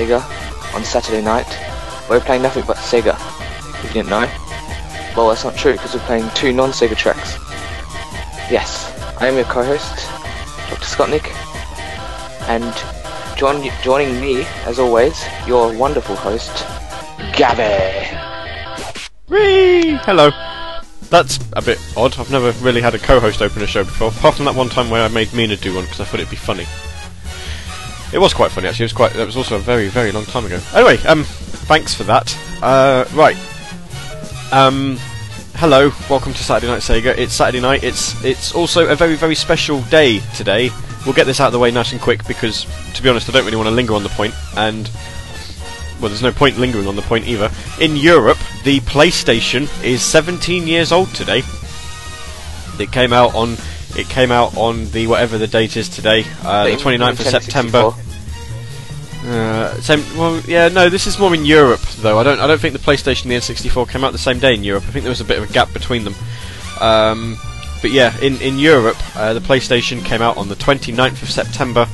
Sega. On Saturday night, we're playing nothing but Sega. If you didn't know. Well, that's not true because we're playing two non-Sega tracks. Yes, I am your co-host, Dr. Scottnik, and join, joining me, as always, your wonderful host, Gabby. Whee! Hello. That's a bit odd. I've never really had a co-host open a show before, apart from that one time where I made Mina do one because I thought it'd be funny. It was quite funny actually. It was quite. That was also a very, very long time ago. Anyway, um, thanks for that. Uh, right. Um, hello. Welcome to Saturday Night Sega. It's Saturday night. It's it's also a very, very special day today. We'll get this out of the way nice and quick because, to be honest, I don't really want to linger on the point and well, there's no point lingering on the point either. In Europe, the PlayStation is 17 years old today. It came out on it came out on the whatever the date is today, uh, the 29th of September. Uh, same. Well, yeah, no. This is more in Europe, though. I don't. I don't think the PlayStation and the N64 came out the same day in Europe. I think there was a bit of a gap between them. Um, but yeah, in in Europe, uh, the PlayStation came out on the 29th of September,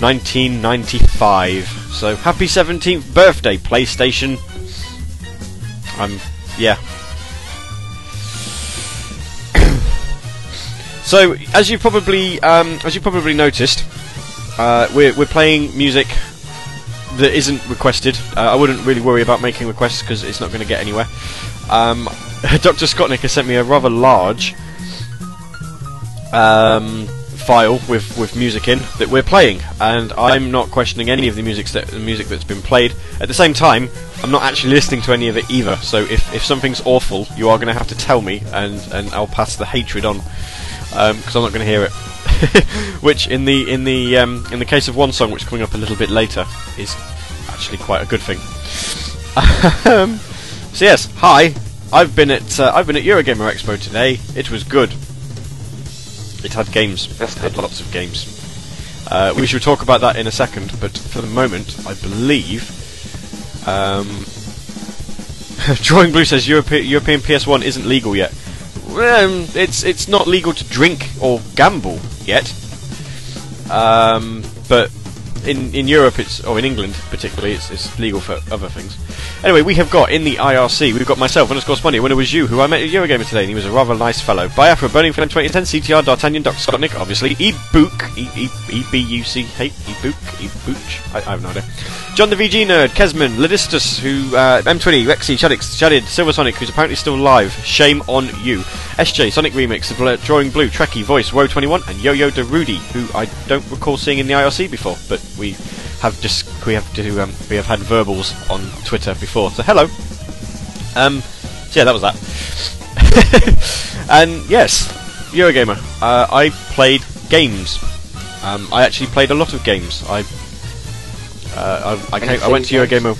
1995. So happy 17th birthday, PlayStation. Um, yeah. So as you probably um, as you probably noticed, uh, we're we're playing music that isn't requested. Uh, I wouldn't really worry about making requests because it's not going to get anywhere. Um, Dr. Scottnik has sent me a rather large um, file with, with music in that we're playing, and I'm not questioning any of the music that the music that's been played. At the same time, I'm not actually listening to any of it either. So if, if something's awful, you are going to have to tell me, and, and I'll pass the hatred on because I'm not going to hear it. which in the in the um, in the case of one song, which is coming up a little bit later, is actually quite a good thing. um, so yes, hi. I've been at uh, I've been at Eurogamer Expo today. It was good. It had games. It had lots of games. Uh, we should talk about that in a second, but for the moment, I believe. Um, Drawing Blue says Europe- European PS1 isn't legal yet. Um, it's it's not legal to drink or gamble yet. Um, but in in Europe, it's or in England particularly, it's, it's legal for other things. Anyway, we have got in the IRC, we've got myself, underscore Spunny, when it was you, who I met at Eurogamer today, and he was a rather nice fellow. Biafra, Burning Flame 2010, CTR, D'Artagnan, Dr. Scottnik, obviously, E-Book, E-B-U-C-H, E-Book, E-Booch, I, I have no idea. John the VG Nerd, Kesman, Ladistus, who, uh, M20, Rexy, Shadix, Shadid, Silver Sonic, who's apparently still live, shame on you. SJ, Sonic Remix, Drawing Blue, Trekkie, Voice, Woe21, and Yo-Yo de Rudy, who I don't recall seeing in the IRC before, but we have just we have to um, we have had verbals on Twitter before. So hello. Um, so yeah, that was that. and yes, Eurogamer. Uh, I played games. Um, I actually played a lot of games. I uh, I, I, came, I went to Eurogamer.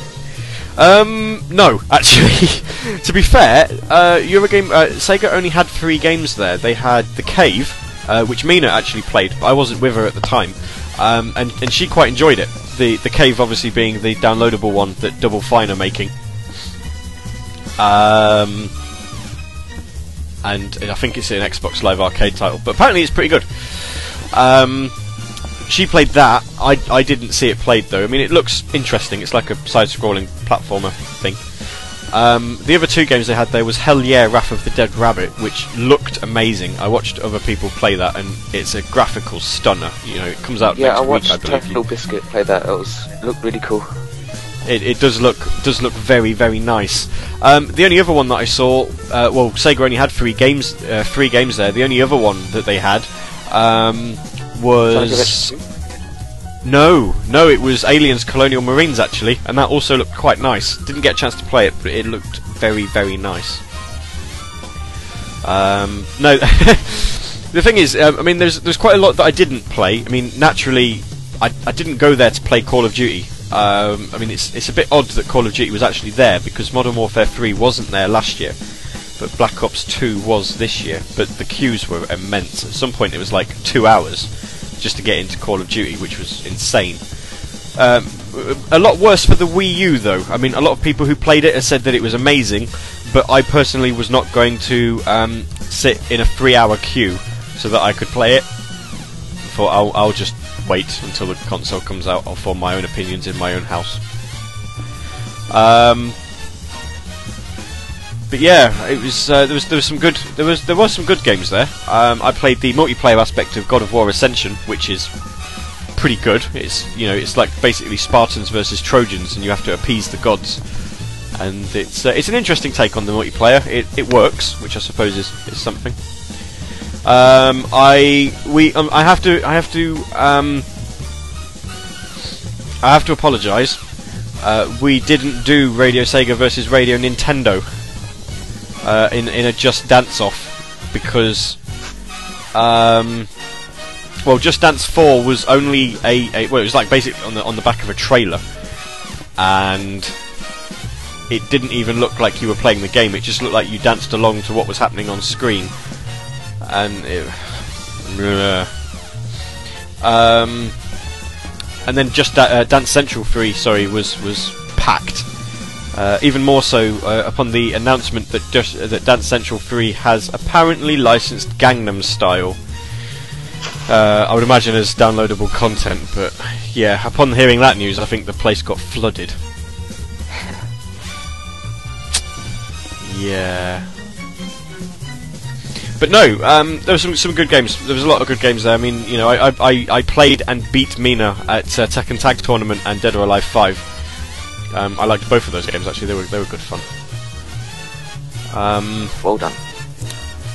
Um, no, actually. to be fair, uh, Eurogame uh, Sega only had three games there. They had The Cave, uh, which Mina actually played, but I wasn't with her at the time, um, and and she quite enjoyed it. The The Cave, obviously, being the downloadable one that Double Fine are making. Um, and I think it's an Xbox Live Arcade title, but apparently it's pretty good. Um, she played that. I, I didn't see it played though. I mean, it looks interesting. It's like a side-scrolling platformer thing. Um, the other two games they had there was Hell Yeah, Wrath of the Dead Rabbit, which looked amazing. I watched other people play that, and it's a graphical stunner. You know, it comes out Yeah, next I week, watched I believe. Techno Biscuit play that. It was looked really cool. It, it does look does look very very nice. Um, the only other one that I saw, uh, well, Sega only had three games, uh, three games there. The only other one that they had um, was no, no, it was Aliens Colonial Marines actually, and that also looked quite nice. Didn't get a chance to play it, but it looked very very nice. Um, no, the thing is, um, I mean, there's there's quite a lot that I didn't play. I mean, naturally, I, I didn't go there to play Call of Duty. Um, I mean, it's it's a bit odd that Call of Duty was actually there because Modern Warfare 3 wasn't there last year, Black Ops 2 was this year. But the queues were immense. At some point, it was like two hours just to get into Call of Duty, which was insane. Um, a lot worse for the Wii U, though. I mean, a lot of people who played it have said that it was amazing, but I personally was not going to um, sit in a three-hour queue so that I could play it. Thought I'll, I'll just wait until the console comes out. I'll form my own opinions in my own house. Um, but yeah, it was uh, there was there was some good there was there was some good games there. Um, I played the multiplayer aspect of God of War Ascension, which is pretty good. It's you know it's like basically Spartans versus Trojans, and you have to appease the gods. And it's uh, it's an interesting take on the multiplayer. It it works, which I suppose is, is something. Um, I we um, I have to I have to um, I have to apologise. Uh, we didn't do Radio Sega versus Radio Nintendo uh, in in a Just Dance off because um, well, Just Dance 4 was only a, a well, it was like basically on the on the back of a trailer, and it didn't even look like you were playing the game. It just looked like you danced along to what was happening on screen, and it, um, and then just da- uh, Dance Central 3, sorry, was was packed. Uh, even more so uh, upon the announcement that just, that Dance Central 3 has apparently licensed Gangnam Style. Uh, I would imagine as downloadable content, but yeah, upon hearing that news, I think the place got flooded. Yeah. But no, um, there were some some good games. There was a lot of good games there. I mean, you know, I I, I played and beat Mina at uh, Tekken Tag Tournament and Dead or Alive Five. Um, I liked both of those games actually. They were they were good fun. Um, Well done.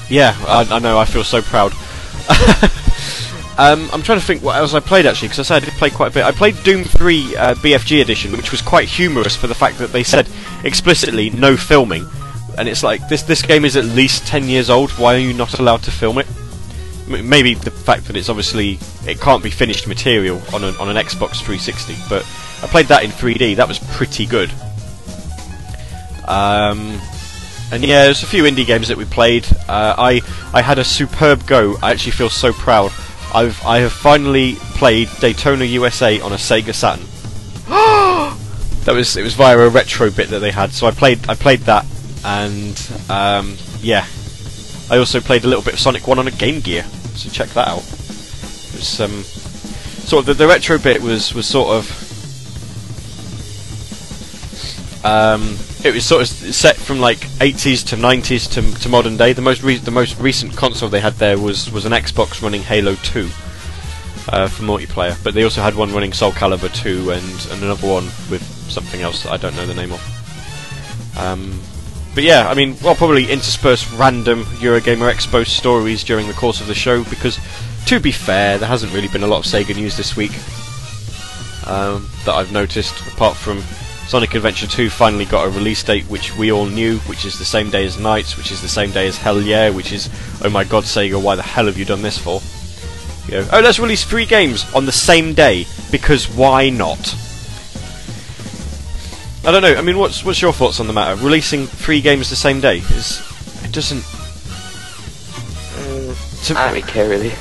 yeah, I, I know. I feel so proud. um, I'm trying to think what else I played actually, because I said I did play quite a bit. I played Doom 3 uh, BFG edition, which was quite humorous for the fact that they said explicitly no filming, and it's like this this game is at least 10 years old. Why are you not allowed to film it? M- maybe the fact that it's obviously it can't be finished material on an on an Xbox 360, but I played that in 3D. That was pretty good. Um, and yeah, there's a few indie games that we played. Uh, I I had a superb go. I actually feel so proud. I've I have finally played Daytona USA on a Sega Saturn. that was it was via a retro bit that they had. So I played I played that, and um, yeah, I also played a little bit of Sonic One on a Game Gear. So check that out. It was um, sort of the, the retro bit was was sort of um, it was sort of set from like 80s to 90s to, to modern day. The most re- the most recent console they had there was was an Xbox running Halo 2 uh, for multiplayer, but they also had one running Soul Calibur 2 and, and another one with something else that I don't know the name of. Um, but yeah, I mean, I'll probably intersperse random Eurogamer Expo stories during the course of the show because, to be fair, there hasn't really been a lot of Sega news this week um, that I've noticed, apart from Sonic Adventure 2 finally got a release date which we all knew, which is the same day as NiGHTS, which is the same day as Hell Yeah, which is, oh my god, Sega, why the hell have you done this for? You know, oh, let's release three games on the same day, because why not? I don't know, I mean, what's what's your thoughts on the matter? Releasing three games the same day is. It doesn't. Mm, to- I don't care really.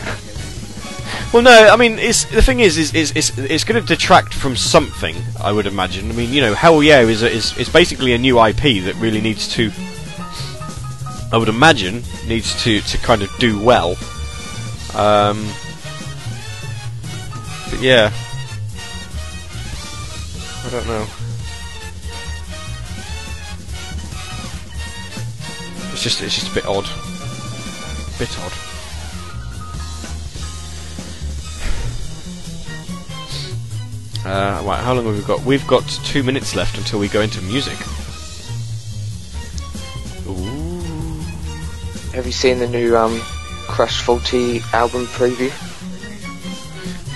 Well, no, I mean, it's the thing is, is, is it's it's going to detract from something. I would imagine. I mean, you know, Hell Yeah is a, is is basically a new IP that really needs to. I would imagine needs to to kind of do well. Um, but yeah, I don't know. It's just it's just a bit odd. Bit odd. Uh, right, how long have we got? We've got two minutes left until we go into music. Ooh. Have you seen the new um, Crush 40 album preview?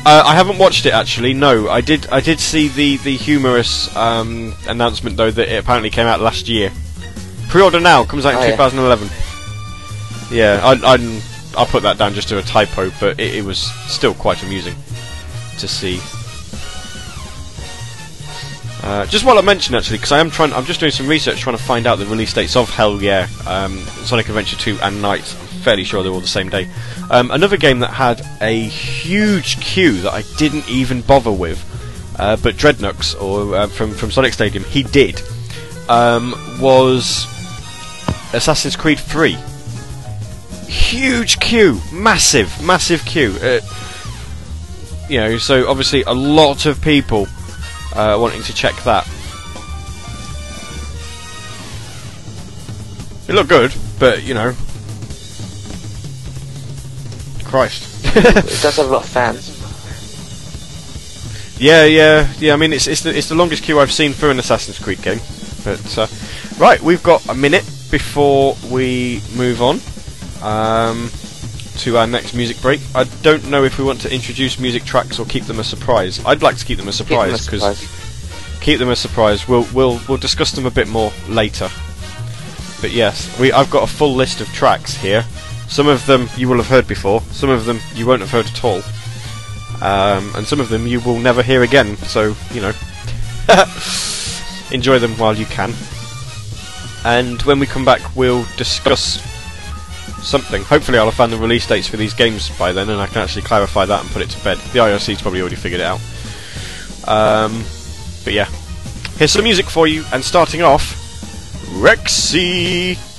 Uh, I haven't watched it actually. No, I did. I did see the the humorous um, announcement though that it apparently came out last year. Pre-order now comes out in Oh, yeah. 2011. Yeah, I, I'm, I'll put that down just to a typo, but it, it was still quite amusing to see. Uh, just while I mention actually, because I am trying, I'm just doing some research trying to find out the release dates of Hell Yeah, um, Sonic Adventure 2, and Night. I'm fairly sure they're all the same day. Um, another game that had a huge queue that I didn't even bother with, uh, but Dreadnoughts or uh, from from Sonic Stadium, he did, um, was Assassin's Creed 3. Huge queue, massive, massive queue. Uh, you know, so obviously a lot of people uh, wanting to check that. It looked good, but you know, Christ. it does have a lot of fans. Yeah, yeah, yeah. I mean, it's it's the it's the longest queue I've seen for an Assassin's Creed game. But uh, right, we've got a minute before we move on um, to our next music break. I don't know if we want to introduce music tracks or keep them a surprise. I'd like to keep them a surprise because keep them a surprise. We'll we'll we'll discuss them a bit more later. But yes, we I've got a full list of tracks here. Some of them you will have heard before. Some of them you won't have heard at all. Um, and some of them you will never hear again. So you know, enjoy them while you can. And when we come back, we'll discuss something. Hopefully, I'll have found the release dates for these games by then, and I can actually clarify that and put it to bed. The IRC's probably already figured it out. Um, but yeah, here's some music for you, and starting off, Rexy.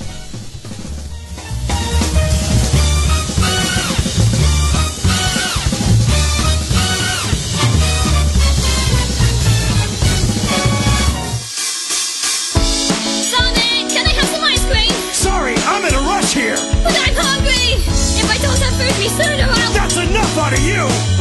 That's enough out of you.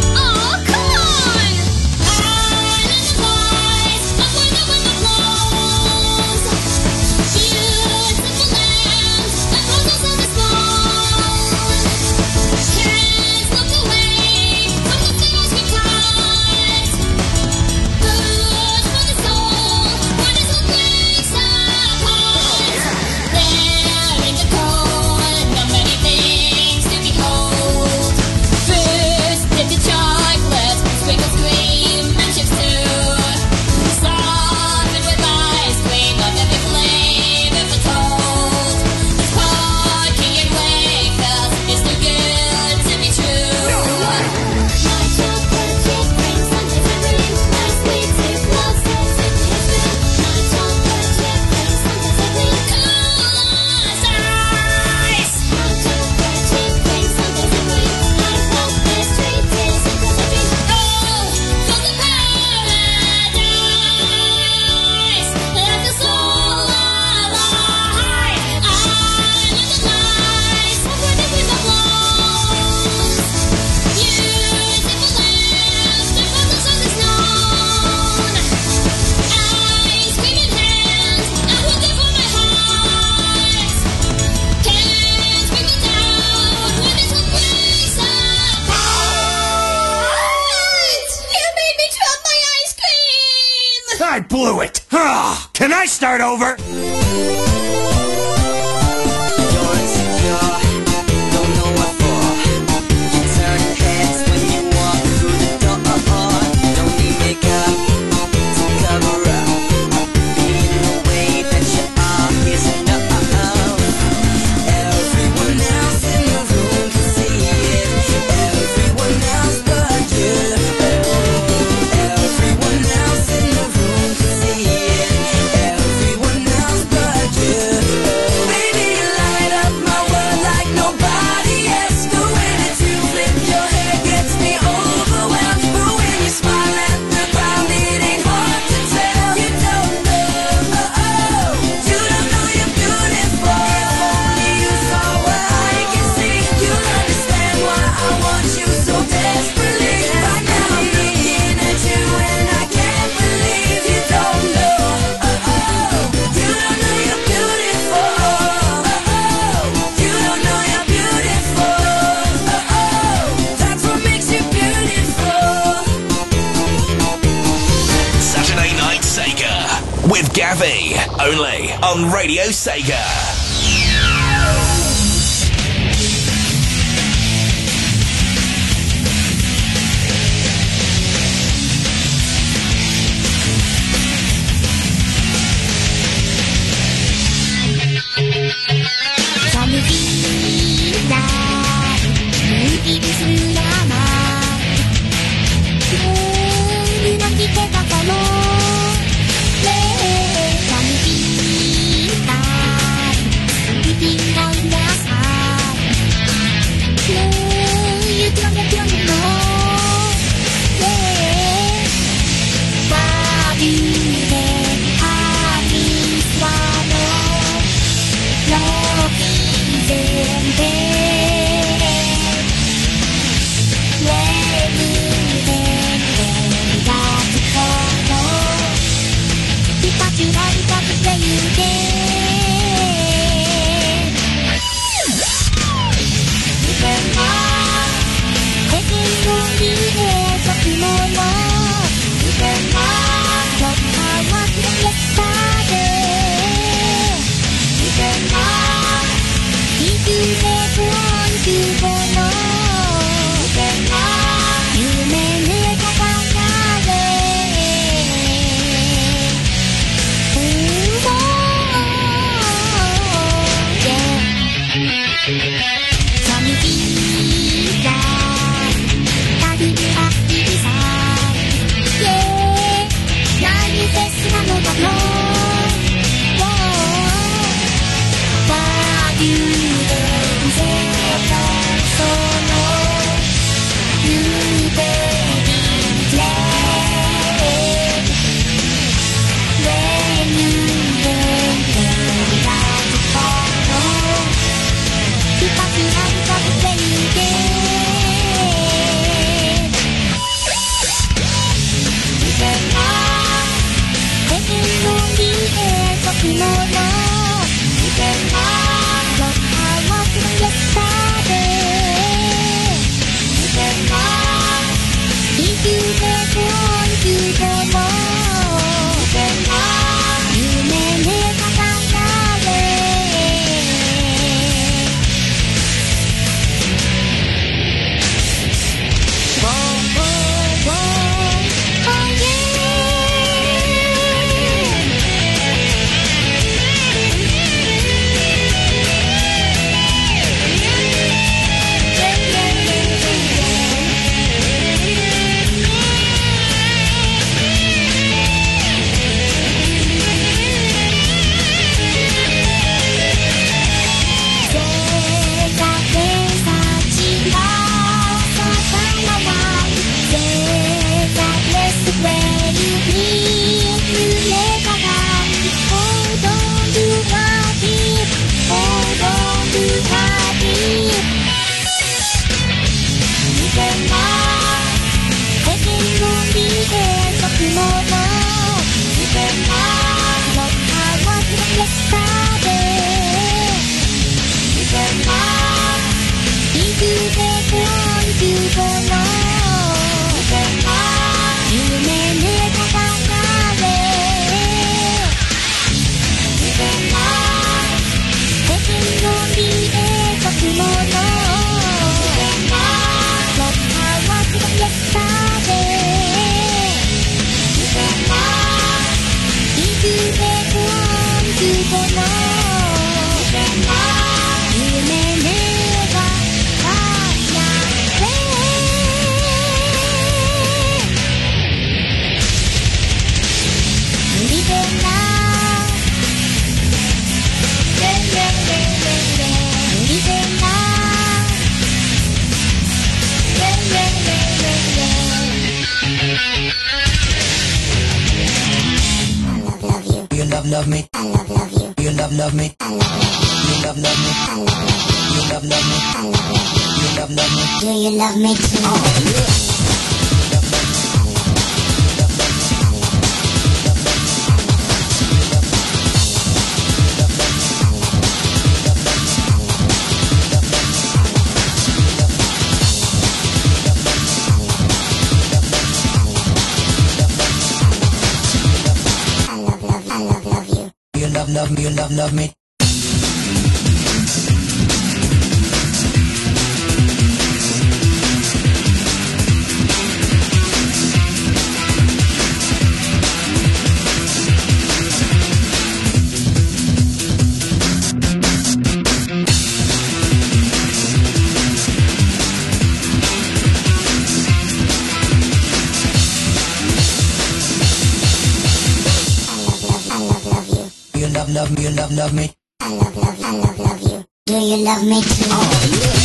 Love me, you love love me. I love love I love love you. Do you love me too? Oh, I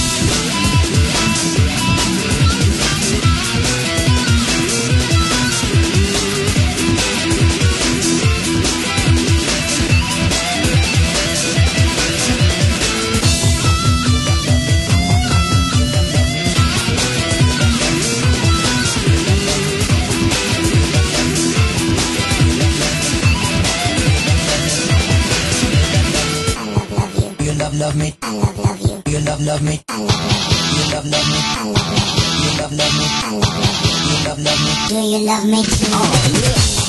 me. I love love you. You love love me. I love love you. You love love me. I love love you. You love love me. I love love you. You love love me. Do you love me oh, too? Come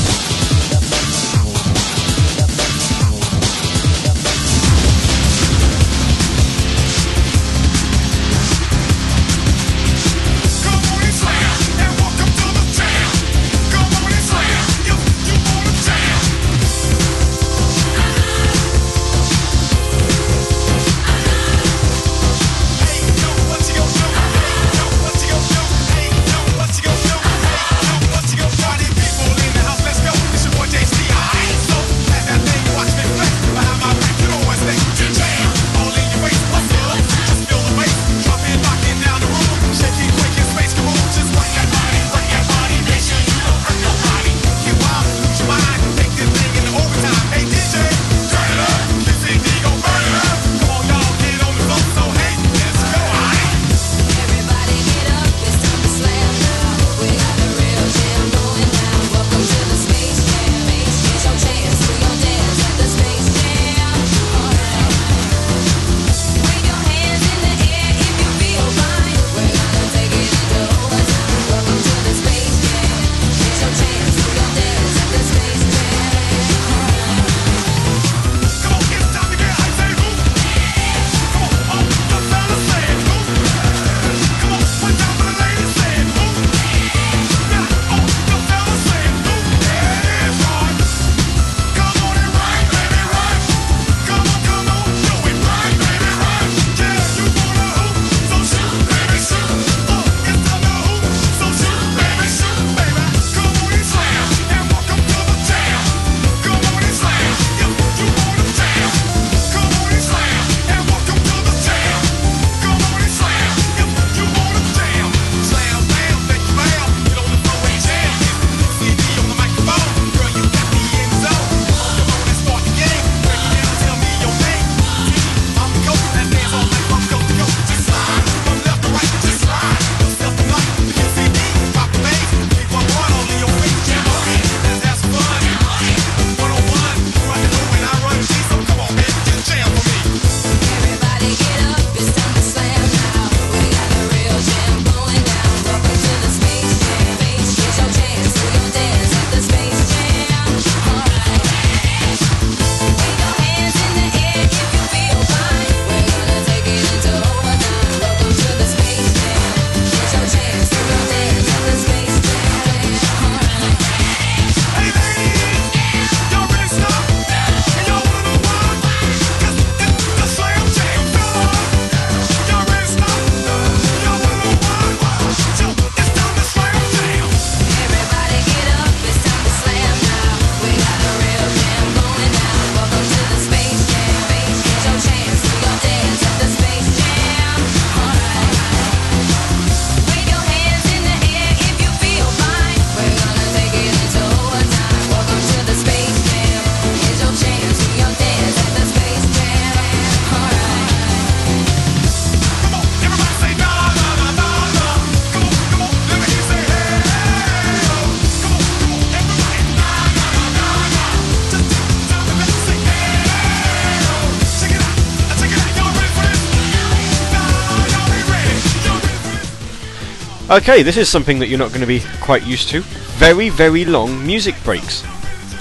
Okay, this is something that you're not going to be quite used to. Very, very long music breaks.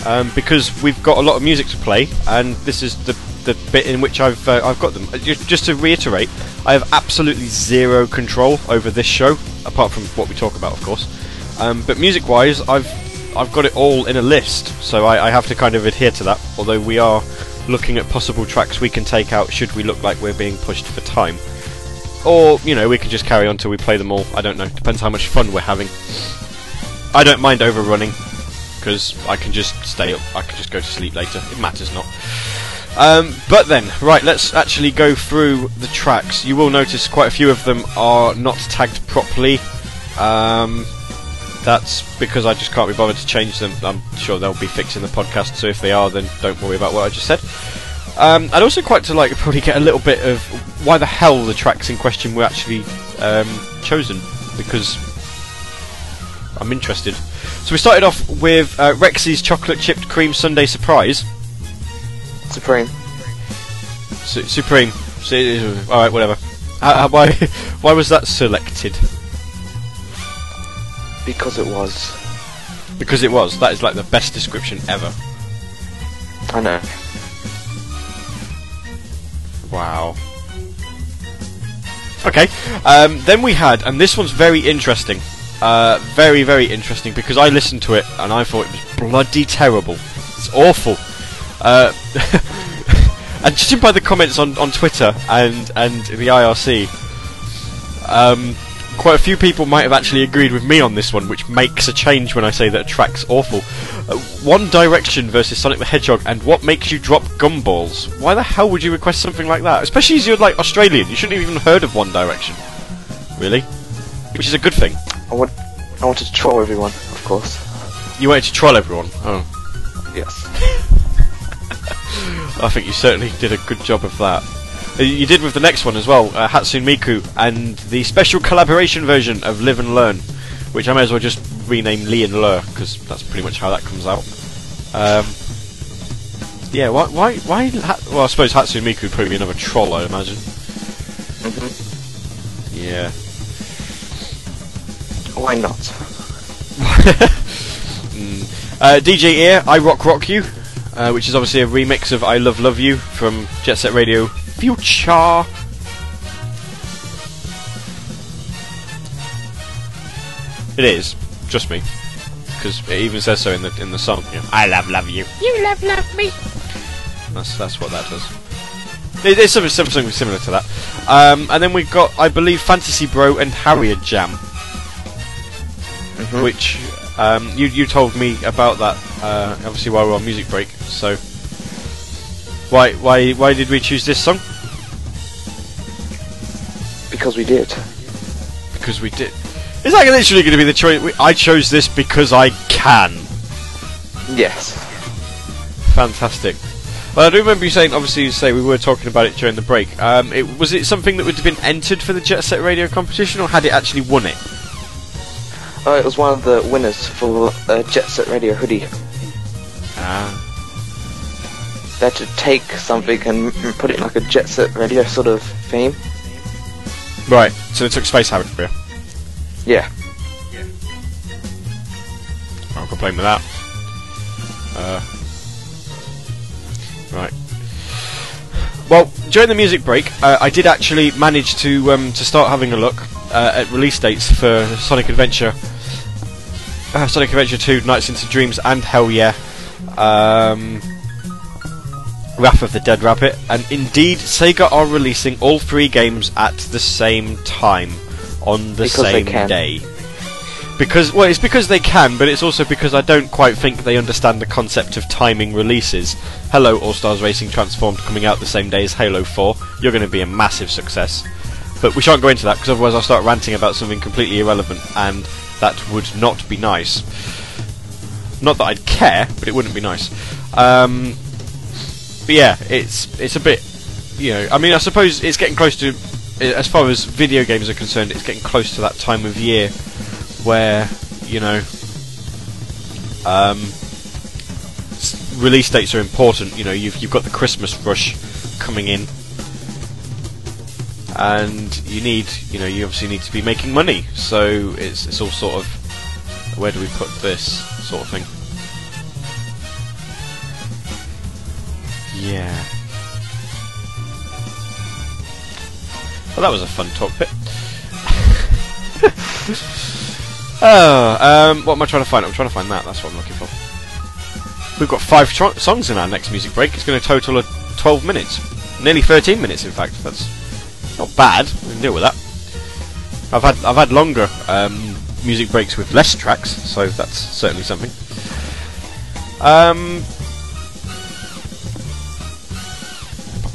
Um, because we've got a lot of music to play, and this is the, the bit in which I've uh, I've got them. Uh, Just to reiterate, I have absolutely zero control over this show, apart from what we talk about, of course. Um, but music-wise, I've I've got it all in a list, so I, I have to kind of adhere to that. Although we are looking at possible tracks we can take out should we look like we're being pushed for time. Or, you know, we can just carry on till we play them all. I don't know. Depends how much fun we're having. I don't mind overrunning, because I can just stay up. I can just go to sleep later. It matters not. Um, but then, right, let's actually go through the tracks. You will notice quite a few of them are not tagged properly. Um, that's because I just can't be bothered to change them. I'm sure they'll be fixed in the podcast, so if they are, then don't worry about what I just said. Um, I'd also quite to like probably get a little bit of why the hell the tracks in question were actually um, chosen because I'm interested. So we started off with uh, Rexy's chocolate chipped cream Sunday surprise. Supreme. Su- Supreme. Su- all right, whatever. How, why? Why was that selected? Because it was. Because it was. That is like the best description ever. I know. Wow. Okay. Um, then we had, and this one's very interesting. Uh, very, very interesting because I listened to it and I thought it was bloody terrible. It's awful. Uh, and judging by the comments on, on Twitter and, and the IRC, um, quite a few people might have actually agreed with me on this one, which makes a change when I say that a track's awful. Uh, One Direction versus Sonic the Hedgehog, and what makes you drop gumballs? Why the hell would you request something like that? Especially as you're like Australian, you shouldn't have even heard of One Direction. Really? Which is a good thing. I want. I wanted to troll everyone, of course. You wanted to troll everyone. Oh. Yes. I think you certainly did a good job of that. Uh, You did with the next one as well, uh, Hatsune Miku, and the special collaboration version of Live and Learn, which I may as well just rename Lee and Lur, because that's pretty much how that comes out. Um, yeah, why, why, why? Ha- well, I suppose Hatsune Miku would probably be another troll, I imagine. hmm Yeah. Why not? Uh, DJ Ear, I Rock Rock You, uh, which is obviously a remix of I Love Love You from Jet Set Radio Future. It is, trust me, because it even says so in the in the song. you know, I love love you. You love love me. That's that's what that does. It, it's something, something similar to that. Um, and then we've got, I believe, Fantasy Bro and Harrier Jam Mhm. which um, you you told me about that uh, obviously while we're on music break. So why why why did we choose this song? Because we did. Because we did. Is that literally going to be the choice? I chose this because I can. Yes. Fantastic. Well, I do remember you saying. Obviously, you say we were talking about it during the break. Um, it, was it something that would have been entered for the Jet Set Radio competition, or had it actually won it? Uh, it was one of the winners for uh, Jet Set Radio hoodie. Ah. They had to take something and put it in like a Jet Set Radio sort of theme. Right. So they took Space Harrier. Yeah. Yeah. yeah. I'll complain with that. Uh, right. Well, during the music break, uh, I did actually manage to um, to start having a look uh, at release dates for Sonic Adventure, uh, Sonic Adventure 2, NiGHTS into Dreams, and Hell Yeah, um, Wrath of the Dead Rabbit, and indeed, Sega are releasing all three games at the same time on the Because they same can. day. Because well, it's because they can, but it's also because I don't quite think they understand the concept of timing releases. Hello, All Stars Racing Transformed coming out the same day as Halo 4. You're going to be a massive success. But we shan't go into that because otherwise I'll start ranting about something completely irrelevant, and that would not be nice. Not that I'd care, but it wouldn't be nice. Um, but yeah, it's it's a bit, you know. I mean, I suppose it's getting close to, as far as video games are concerned, it's getting close to that time of year where you know um, release dates are important. You know, you've you've got the Christmas rush coming in, and you need, you know, you obviously need to be making money. So it's it's all sort of where do we put this sort of thing? Yeah. Well, that was a fun talk bit. oh, um, what am I trying to find? I'm trying to find that. That's what I'm looking for. We've got five tro- songs in our next music break. It's going to total of 12 minutes, nearly 13 minutes, in fact. That's not bad. We can deal with that. I've had I've had longer um, music breaks with less tracks, so that's certainly something. Um,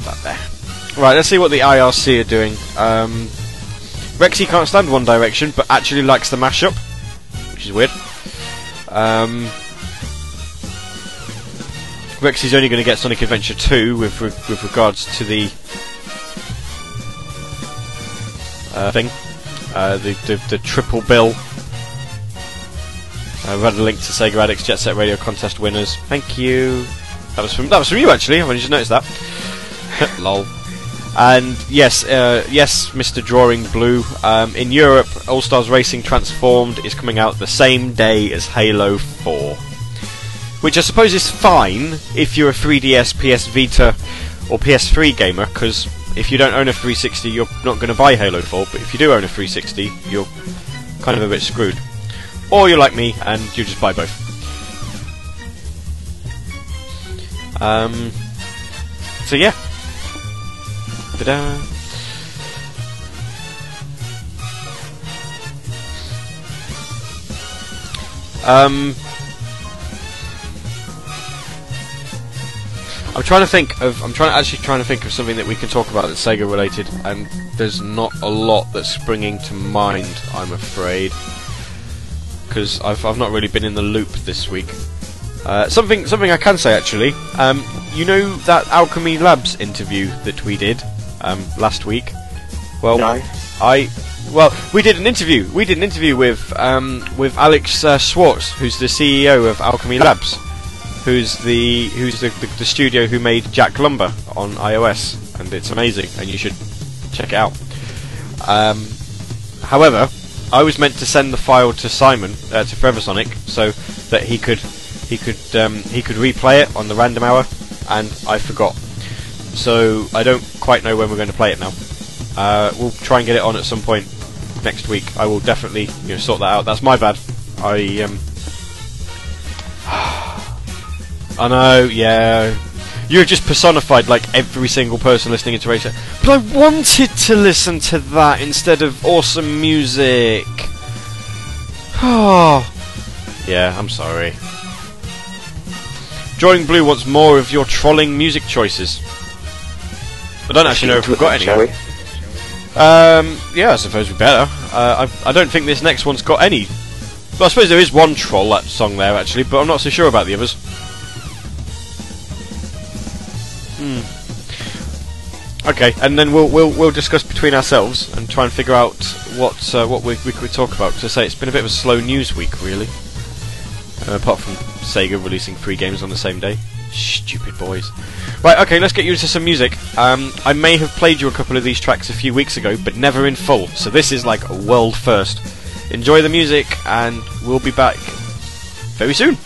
that there. Right, let's see what the IRC are doing. Um, Rexy can't stand One Direction, but actually likes the mashup, which is weird. Um, Rexy's only going to get Sonic Adventure 2 with re- with regards to the uh, thing, uh, the, the the triple bill. Uh, we had a link to Sega Addicts Jet Set Radio contest winners. Thank you. That was from that was from you actually. I've only just noticed that. Lol. And yes, uh, yes, Mr. Drawing Blue. Um, in Europe, All Stars Racing Transformed is coming out the same day as Halo 4. Which I suppose is fine if you're a 3DS, PS Vita, or PS3 gamer, because if you don't own a 360, you're not going to buy Halo 4. But if you do own a 360, you're kind of a bit screwed. Or you're like me and you just buy both. Um, so yeah. Ta-da. Um, I'm trying to think of. I'm trying actually trying to think of something that we can talk about that's Sega related, and there's not a lot that's springing to mind. I'm afraid, because I've I've not really been in the loop this week. Uh, something something I can say actually. Um, you know that Owlchemy Labs interview that we did um, last week. Well, No. I well we did an interview. We did an interview with um, with Alex uh, Schwartz, who's the CEO of Owlchemy Labs, who's the who's the, the, the studio who made Jack Lumber on iOS, and it's amazing, and you should check it out. Um, however, I was meant to send the file to Simon uh, to Forever Sonic so that he could he could um, he could replay it on the random hour, and I forgot. So I don't quite know when we're going to play it now. Uh, we'll try and get it on at some point next week. I will definitely you know sort that out. That's my bad. I um. I know, yeah. You're just personified like every single person listening to Racer. But I wanted to listen to that instead of awesome music. Oh. Yeah, I'm sorry. Drawing Blue wants more of your trolling music choices. I don't actually know if we've got any. Shall we? Um, yeah, I suppose we better. Uh, I, I don't think this next one's got any. Well, I suppose there is one troll that song there actually, but I'm not so sure about the others. Hmm. Okay, and then we'll we'll we'll discuss between ourselves and try and figure out what uh, what we, we could talk about. To say it's been a bit of a slow news week, really. Uh, apart from Sega releasing three games on the same day. Stupid boys. Right, okay, let's get you into some music. Um, I may have played you a couple of these tracks a few weeks ago, but never in full, so this is like a world first. Enjoy the music, and we'll be back very soon.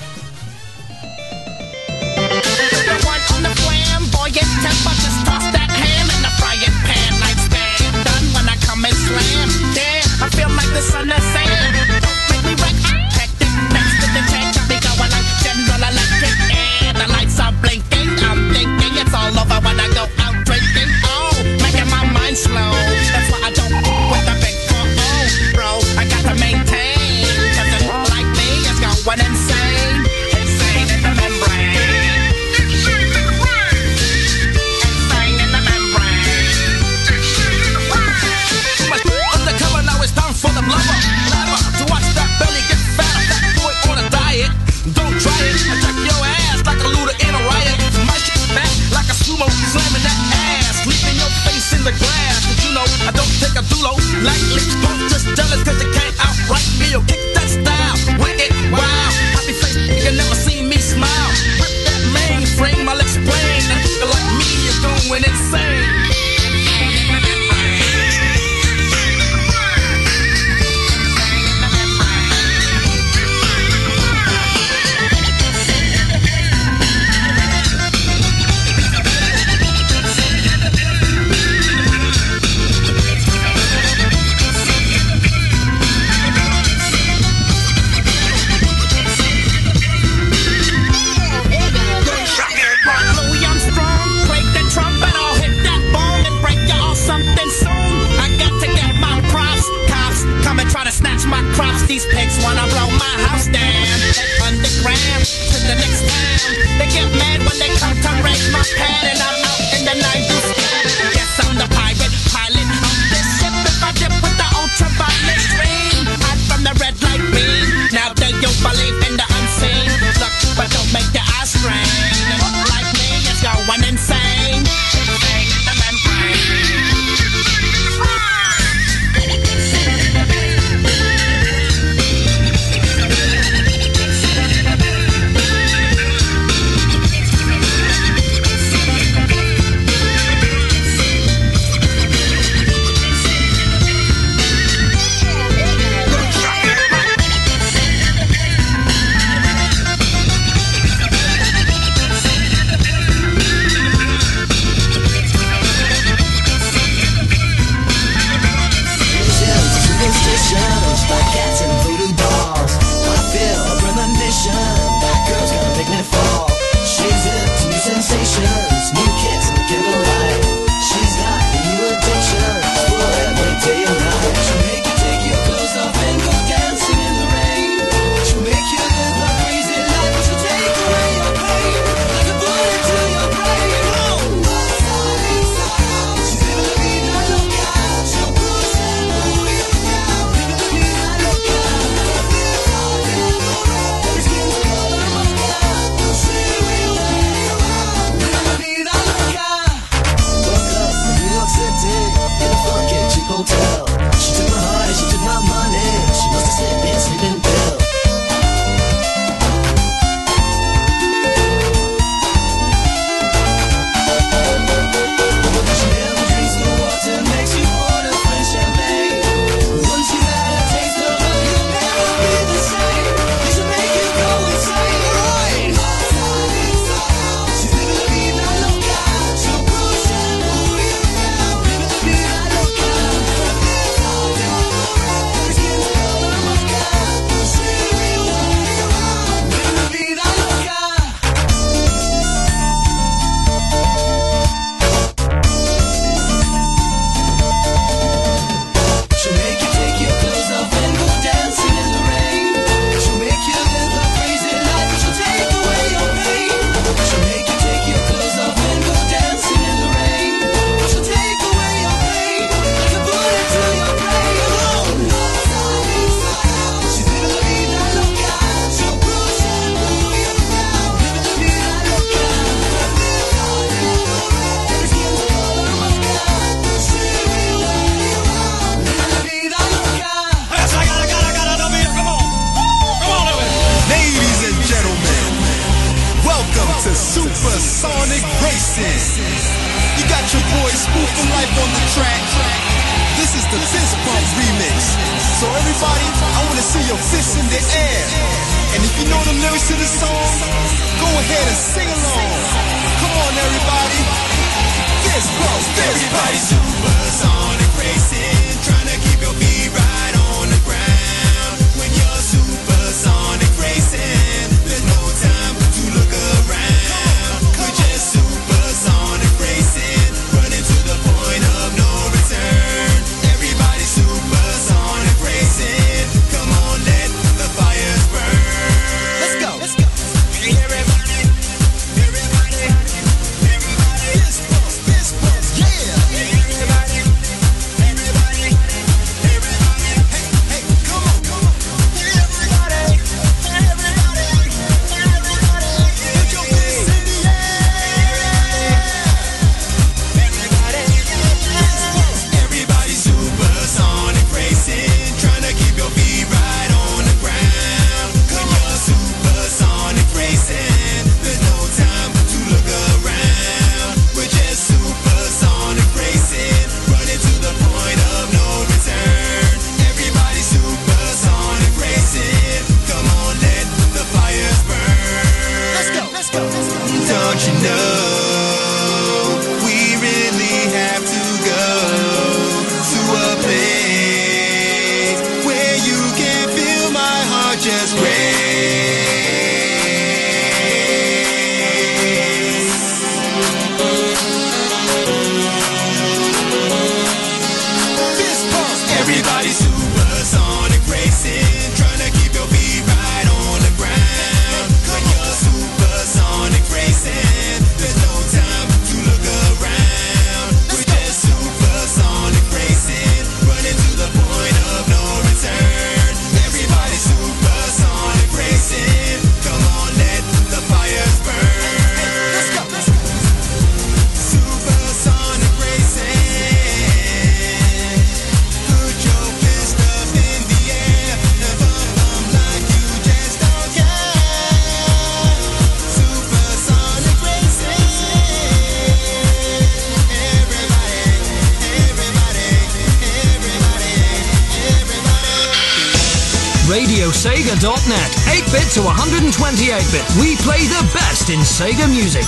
SegNet, 8-bit to 128-bit. We play the best in Sega music.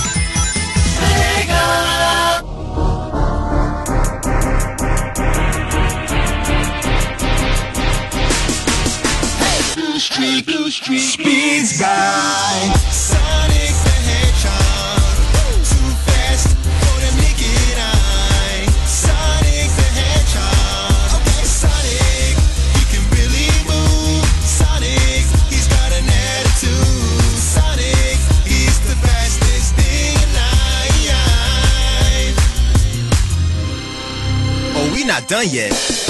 Sega! Hey, blue street, blue street, speeds by. Done yet.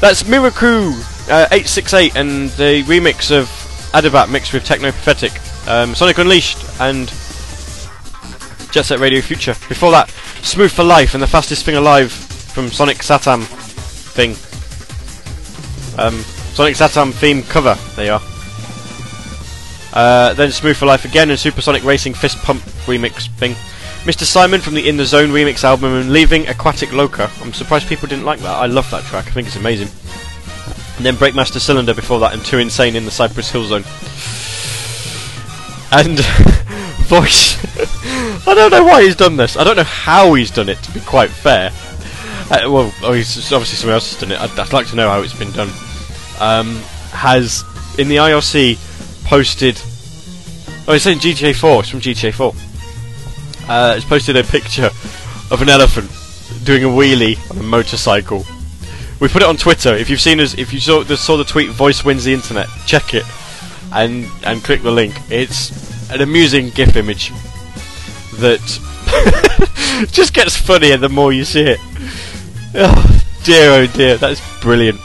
That's Miraku uh, 868 and the remix of Adabat mixed with Techno Prophetic. Um, Sonic Unleashed and Jet Set Radio Future. Before that, Smooth for Life and the Fastest Thing Alive from Sonic Satam thing. Um, Sonic Satam theme cover. There you are. Uh, then Smooth for Life again and Supersonic Racing Fist Pump remix thing. Mr. Simon from the In the Zone remix album and Leaving Aquatic Loca. I'm surprised people didn't like that. I love that track. I think it's amazing. and then Breakmaster Cylinder before that, and Too Insane in the Cypress Hill Zone. And voice. I don't know why he's done this. I don't know how he's done it. To be quite fair, uh, well, oh, obviously someone else has done it. I'd, I'd like to know how it's been done. Um, has in the IRC posted. Oh, it's in GTA 4. It's from GTA 4. Uh, it's posted a picture of an elephant doing a wheelie on a motorcycle. We put it on Twitter. If you've seen us, if you saw the, saw the tweet, "Voice wins the internet," check it and and click the link. It's an amusing GIF image that just gets funnier the more you see it. Oh dear, oh dear, that's brilliant.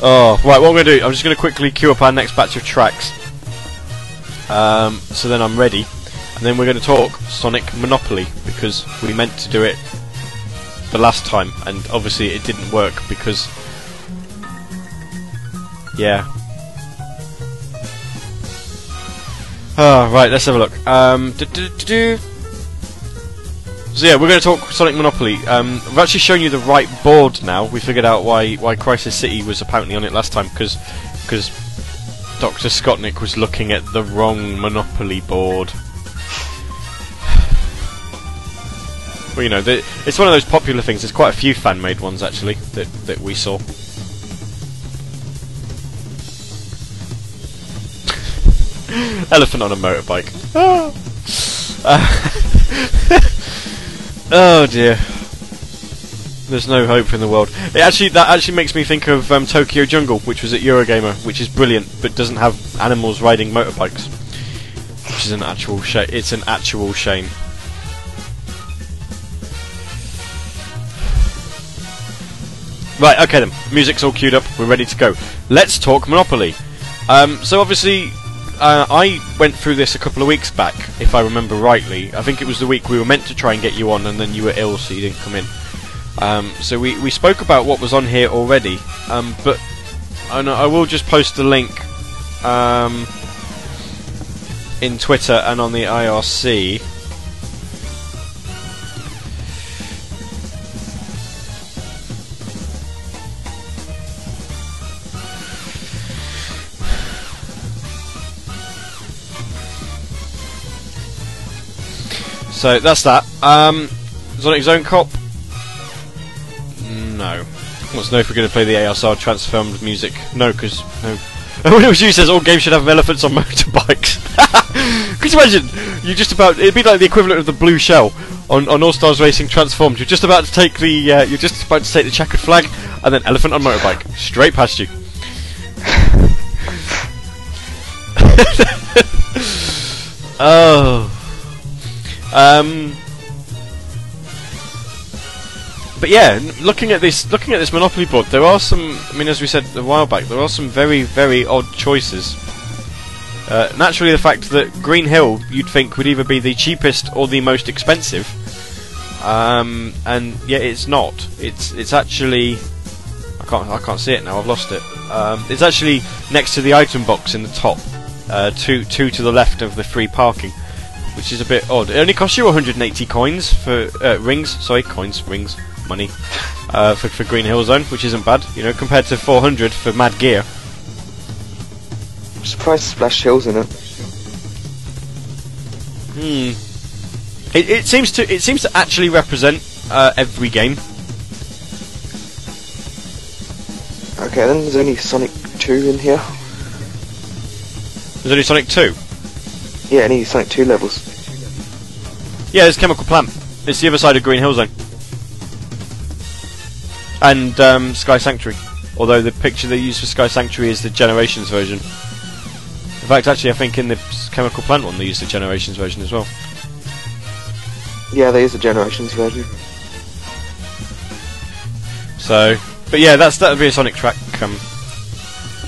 Oh, right, what I'm going to do, I'm just going to quickly queue up our next batch of tracks. Um, so then I'm ready. And then we're going to talk Sonic Monopoly, because we meant to do it the last time, and obviously it didn't work because. Yeah. Oh, right, let's have a look. Um. So yeah, we're going to talk Sonic Monopoly. Um, I've actually shown you the right board now. We figured out why why Crisis City was apparently on it last time because because Dr. Scottnik was looking at the wrong Monopoly board. Well, you know, the, it's one of those popular things. There's quite a few fan-made ones actually that that we saw. Elephant on a motorbike. oh dear. There's no hope in the world. It actually that actually makes me think of um, Tokyo Jungle, which was at Eurogamer, which is brilliant, but doesn't have animals riding motorbikes, which is an actual shame. It's an actual shame. Right, okay then. Music's all queued up. We're ready to go. Let's talk Monopoly. Um, so obviously, uh, I went through this a couple of weeks back, if I remember rightly. I think it was the week we were meant to try and get you on, and then you were ill, so you didn't come in. Um, so we, we spoke about what was on here already, um, but I, know, I will just post the link um, in Twitter and on the IRC. So that's that. Um, Sonic Zone Cop. No. Wants to know if we're going to play the ASR transformed music. No, because no. Was you says all games should have elephants on motorbikes. Could you imagine? You just about it'd be like the equivalent of the blue shell on, on All Stars Racing Transformed. You're just about to take the uh, you're just about to take the checkered flag and then elephant on motorbike straight past you. oh. Um, but yeah, looking at this, looking at this Monopoly board, there are some. I mean, as we said a while back, there are some very, very odd choices. Uh, naturally, the fact that Green Hill, you'd think, would either be the cheapest or the most expensive, um, and yet it's not. It's it's actually. I can't I can't see it now. I've lost it. Um, it's actually next to the item box in the top, uh, two two to the left of the free parking which is a bit odd. It only costs you 180 coins for uh, rings. Sorry, coins, rings, money uh, for for Green Hill Zone, which isn't bad, you know, compared to 400 for Mad Gear. I'm surprised Splash Hill's in it. Hmm. It, it seems to it seems to actually represent uh, every game. Okay, then there's only Sonic 2 in here. There's only Sonic 2. Yeah, any Sonic 2 levels. Yeah, there's Chemical Plant. It's the other side of Green Hill Zone. And um, Sky Sanctuary. Although the picture they use for Sky Sanctuary is the Generations version. In fact, actually, I think in the Chemical Plant one they use the Generations version as well. Yeah, there is a Generations version. So, but yeah, that's that'd be a Sonic track. Um,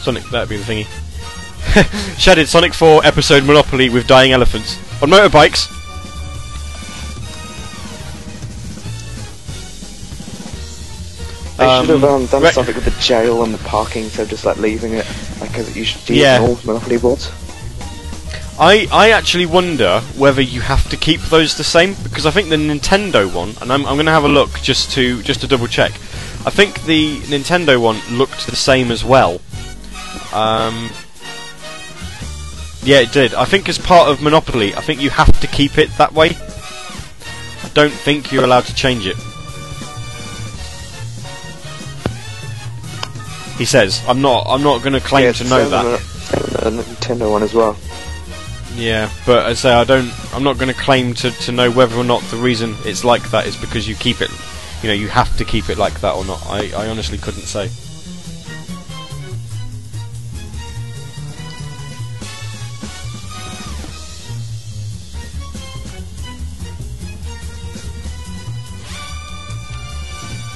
Sonic, that'd be the thingy. Shaded Sonic 4 episode Monopoly with dying elephants on motorbikes. They Um, should have um, done re- something with the jail and the parking so just like leaving it like as it used to be Yeah. all Monopoly boards. I, I actually wonder whether you have to keep those the same because I think the Nintendo one, and I'm, I'm going to have a look just to just to double check. I think the Nintendo one looked the same as well. Um, yeah, it did. I think as part of Monopoly, I think you have to keep it that way. I don't think you're allowed to change it. He says, "I'm not. I'm not going to claim Yeah, to know the that." same on the Nintendo one as well. Yeah, but I say I don't. I'm not going to claim to, to know whether or not the reason it's like that is because you keep it. You know, you have to keep it like that or not. I, I honestly couldn't say.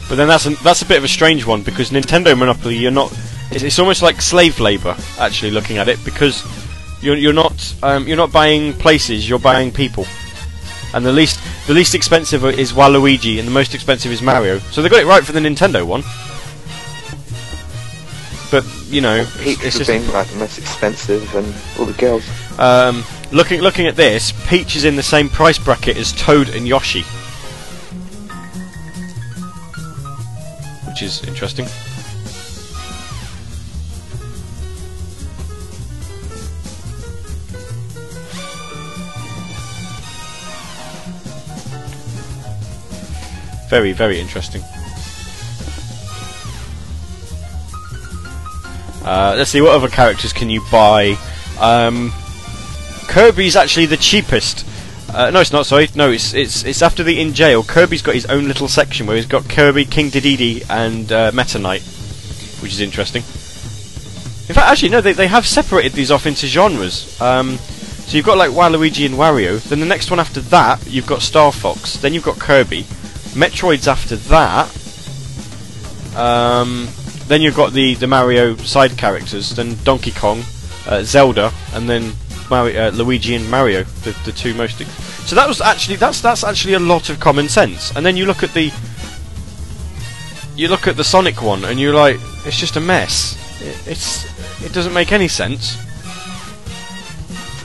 But then that's a, that's a bit of a strange one because Nintendo Monopoly, you're not. It's, it's almost like slave labor, actually, looking at it, because you're, you're not um, you're not buying places, you're buying people. And the least the least expensive is Waluigi, and the most expensive is Mario. So they got it right for the Nintendo one. But you know, Peach it's just being like the most expensive and all the girls. um, looking looking at this. Peach is in the same price bracket as Toad and Yoshi, which is interesting. Very, very interesting. Uh, let's see, what other characters can you buy? Um, Kirby's actually the cheapest. Uh, no, it's not. Sorry, no, it's it's it's after the in jail. Kirby's got his own little section where he's got Kirby, King Dedede, and uh, Meta Knight, which is interesting. In fact, actually, no, they they have separated these off into genres. Um, so you've got like Waluigi and Wario. Then the next one after that, you've got Star Fox. Then you've got Kirby. Metroid's after that. Um, then you've got the, the Mario side characters, then Donkey Kong, uh, Zelda, and then Mario, uh, Luigi and Mario, the, the two most. So that was actually that's that's actually a lot of common sense. And then you look at the you look at the Sonic one, and you're like, it's just a mess. It, it's it doesn't make any sense.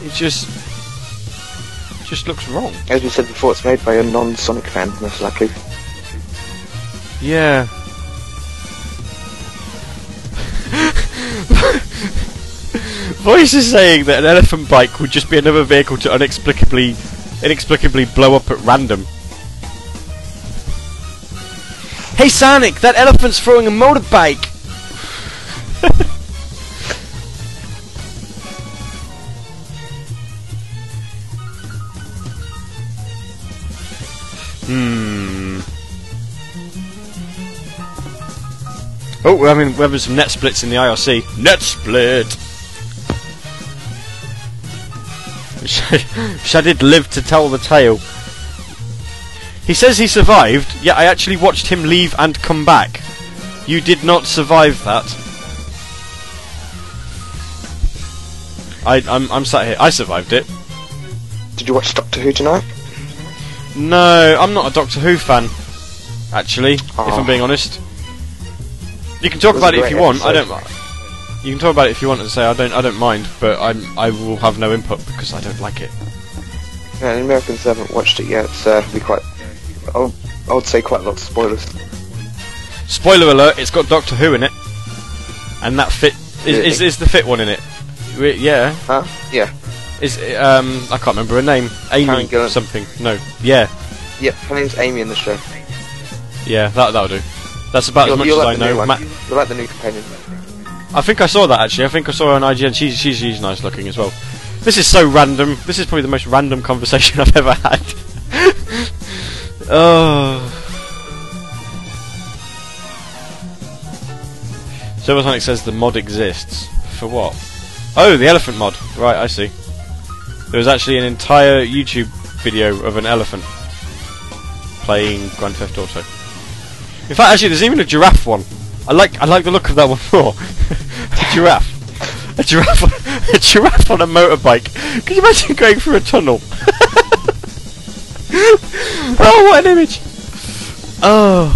It just it just looks wrong. As we said before, it's made by a non-Sonic fan, most likely. Yeah. Voice is saying that an elephant bike would just be another vehicle to inexplicably, inexplicably blow up at random. Hey Sonic, that elephant's throwing a motorbike. hmm. Oh, we're having, we're having some net splits in the IRC. Net split! Shadid lived to tell the tale. He says he survived, yet I actually watched him leave and come back. You did not survive that. I, I'm, I'm sat here. I survived it. Did you watch Doctor Who tonight? No, I'm not a Doctor Who fan. Actually, if Oh. I'm ah. being honest. You can talk about it if you want. I don't. You can talk about it if you want and say I don't. I don't mind, but I'm. I will have no input because I don't like it. Yeah, the Americans haven't watched it yet, so it'll be quite. I would, I would say quite a lot of spoilers. Spoiler alert! It's got Doctor Who in it, and that fit is Really? is, is the fit one in it. Re- Yeah, Huh? Yeah. is um I can't remember her name. Amy something. No, yeah, Yep, her name's Amy in the show. yeah. That that'll do. That's about as You'll, much you'll as I like new know. one. Ma- You'll like the new companion. I think I saw that actually. I think I saw her on IGN. She's she's she's nice looking as well. This is so random. This is probably the most random conversation I've ever had. oh. Silversonic says the mod exists. For what? Oh, the elephant mod. Right, I see. There was actually an entire YouTube video of an elephant playing Grand Theft Auto. In fact, actually, there's even a giraffe one. I like I like the look of that one more. a giraffe, a giraffe, on, a giraffe on a motorbike. Can you imagine going through a tunnel? oh, what an image! Oh,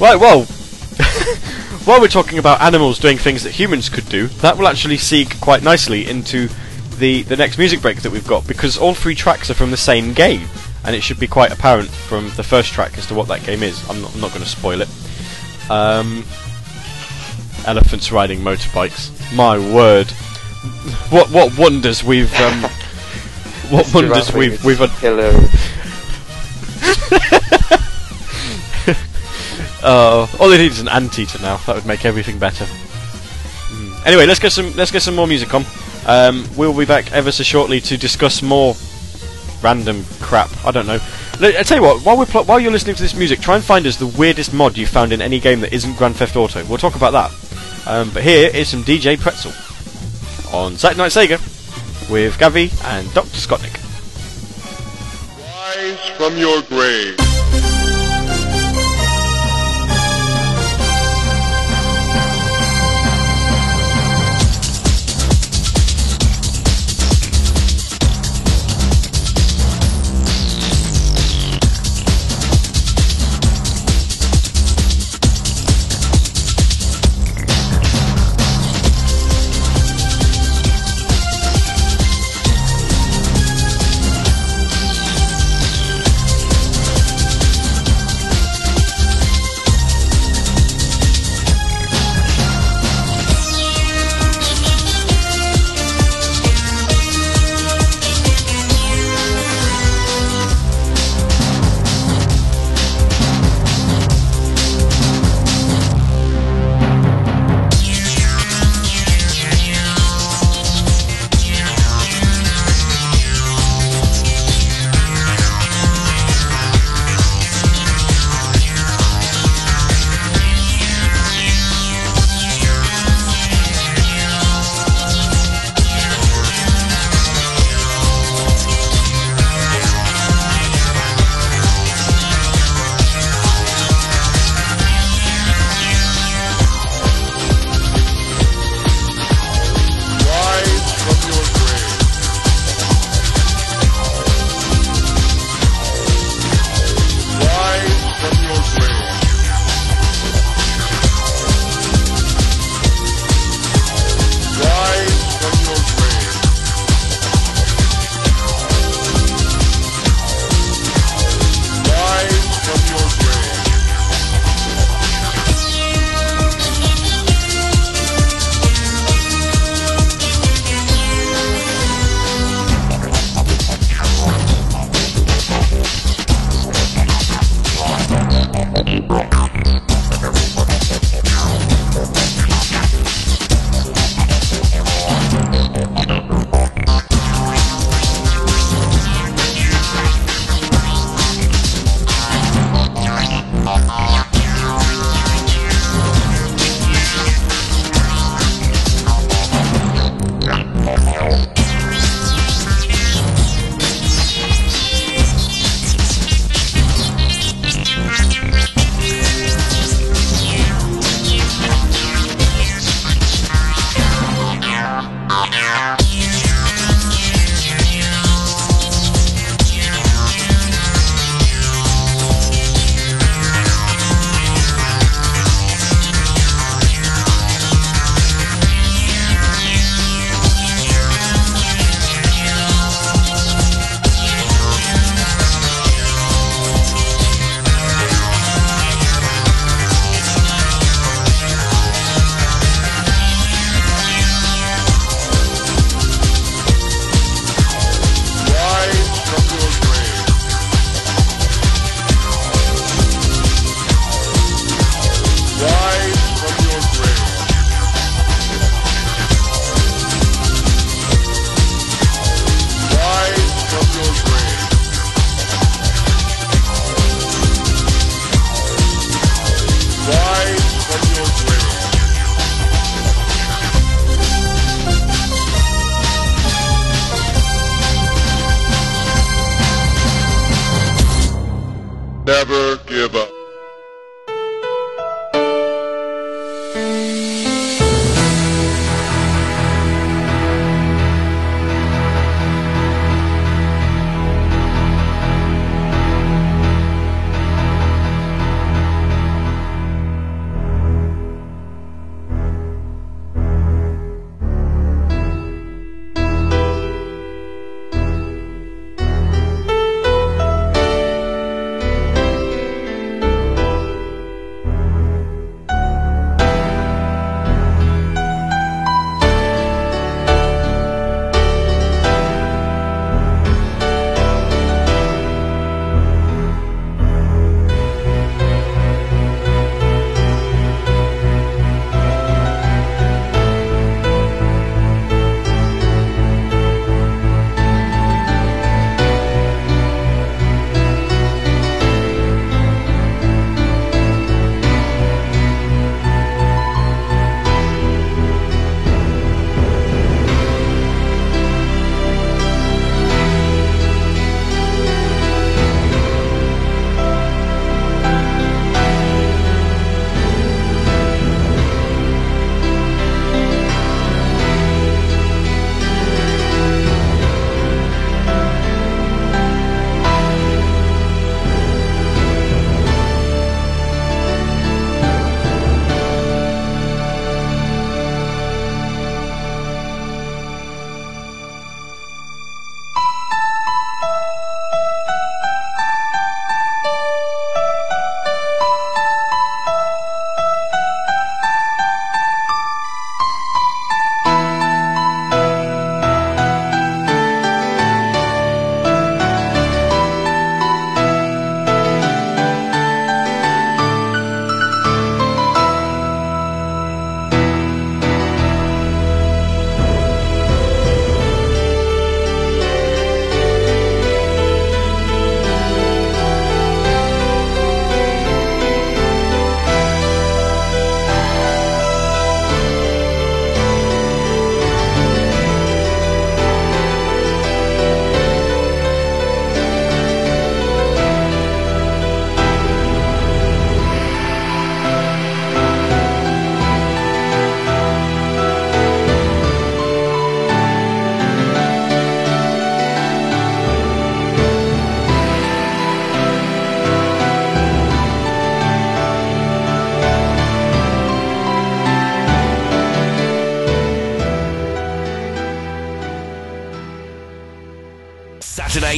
right. Well, while we're talking about animals doing things that humans could do, that will actually seek quite nicely into the the next music break that we've got because all three tracks are from the same game. And it should be quite apparent from the first track as to what that game is. I'm not, I'm not going to spoil it. Um, elephants riding motorbikes. My word, what what wonders we've um, what wonders we've we've un- Hello. Uh, all they need is an anteater now. That would make everything better. Mm. Anyway, let's get some let's get some more music on. Um, we'll be back ever so shortly to discuss more random crap. I don't know. I tell you what. While we're pl- while you're listening to this music, try and find us the weirdest mod you found in any game that isn't Grand Theft Auto. We'll talk about that. Um, but here is some DJ Pretzel on Saturday Night Sega with Gavi and Dr. Scottnik. Rise from your grave. Música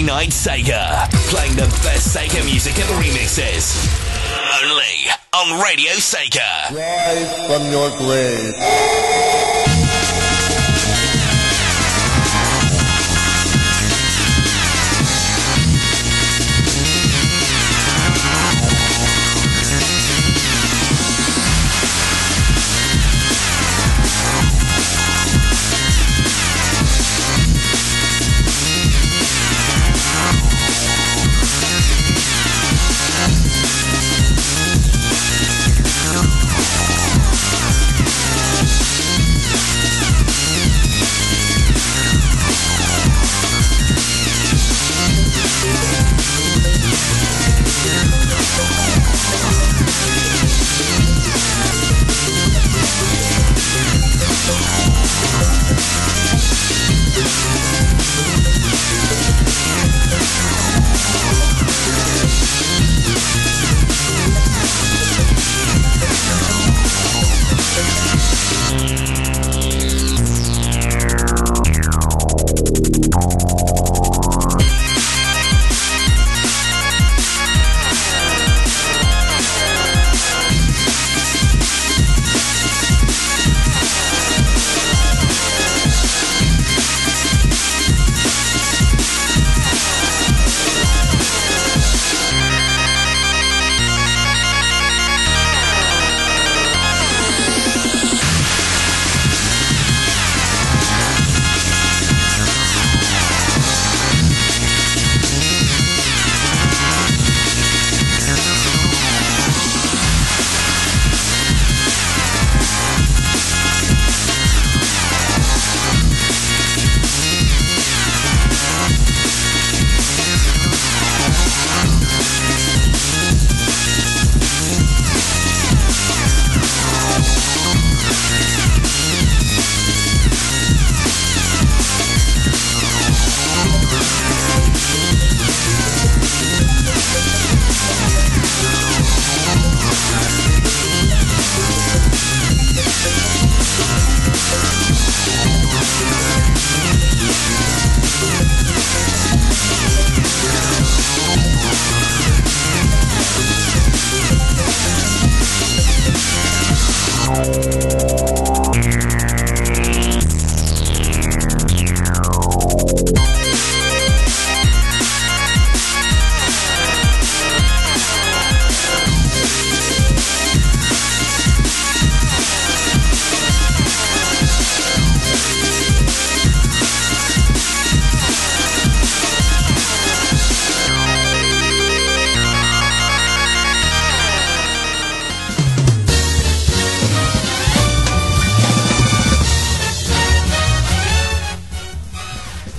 Night Sega. Playing the best Sega music and remixes. Only on Radio Sega. Rise from your grave.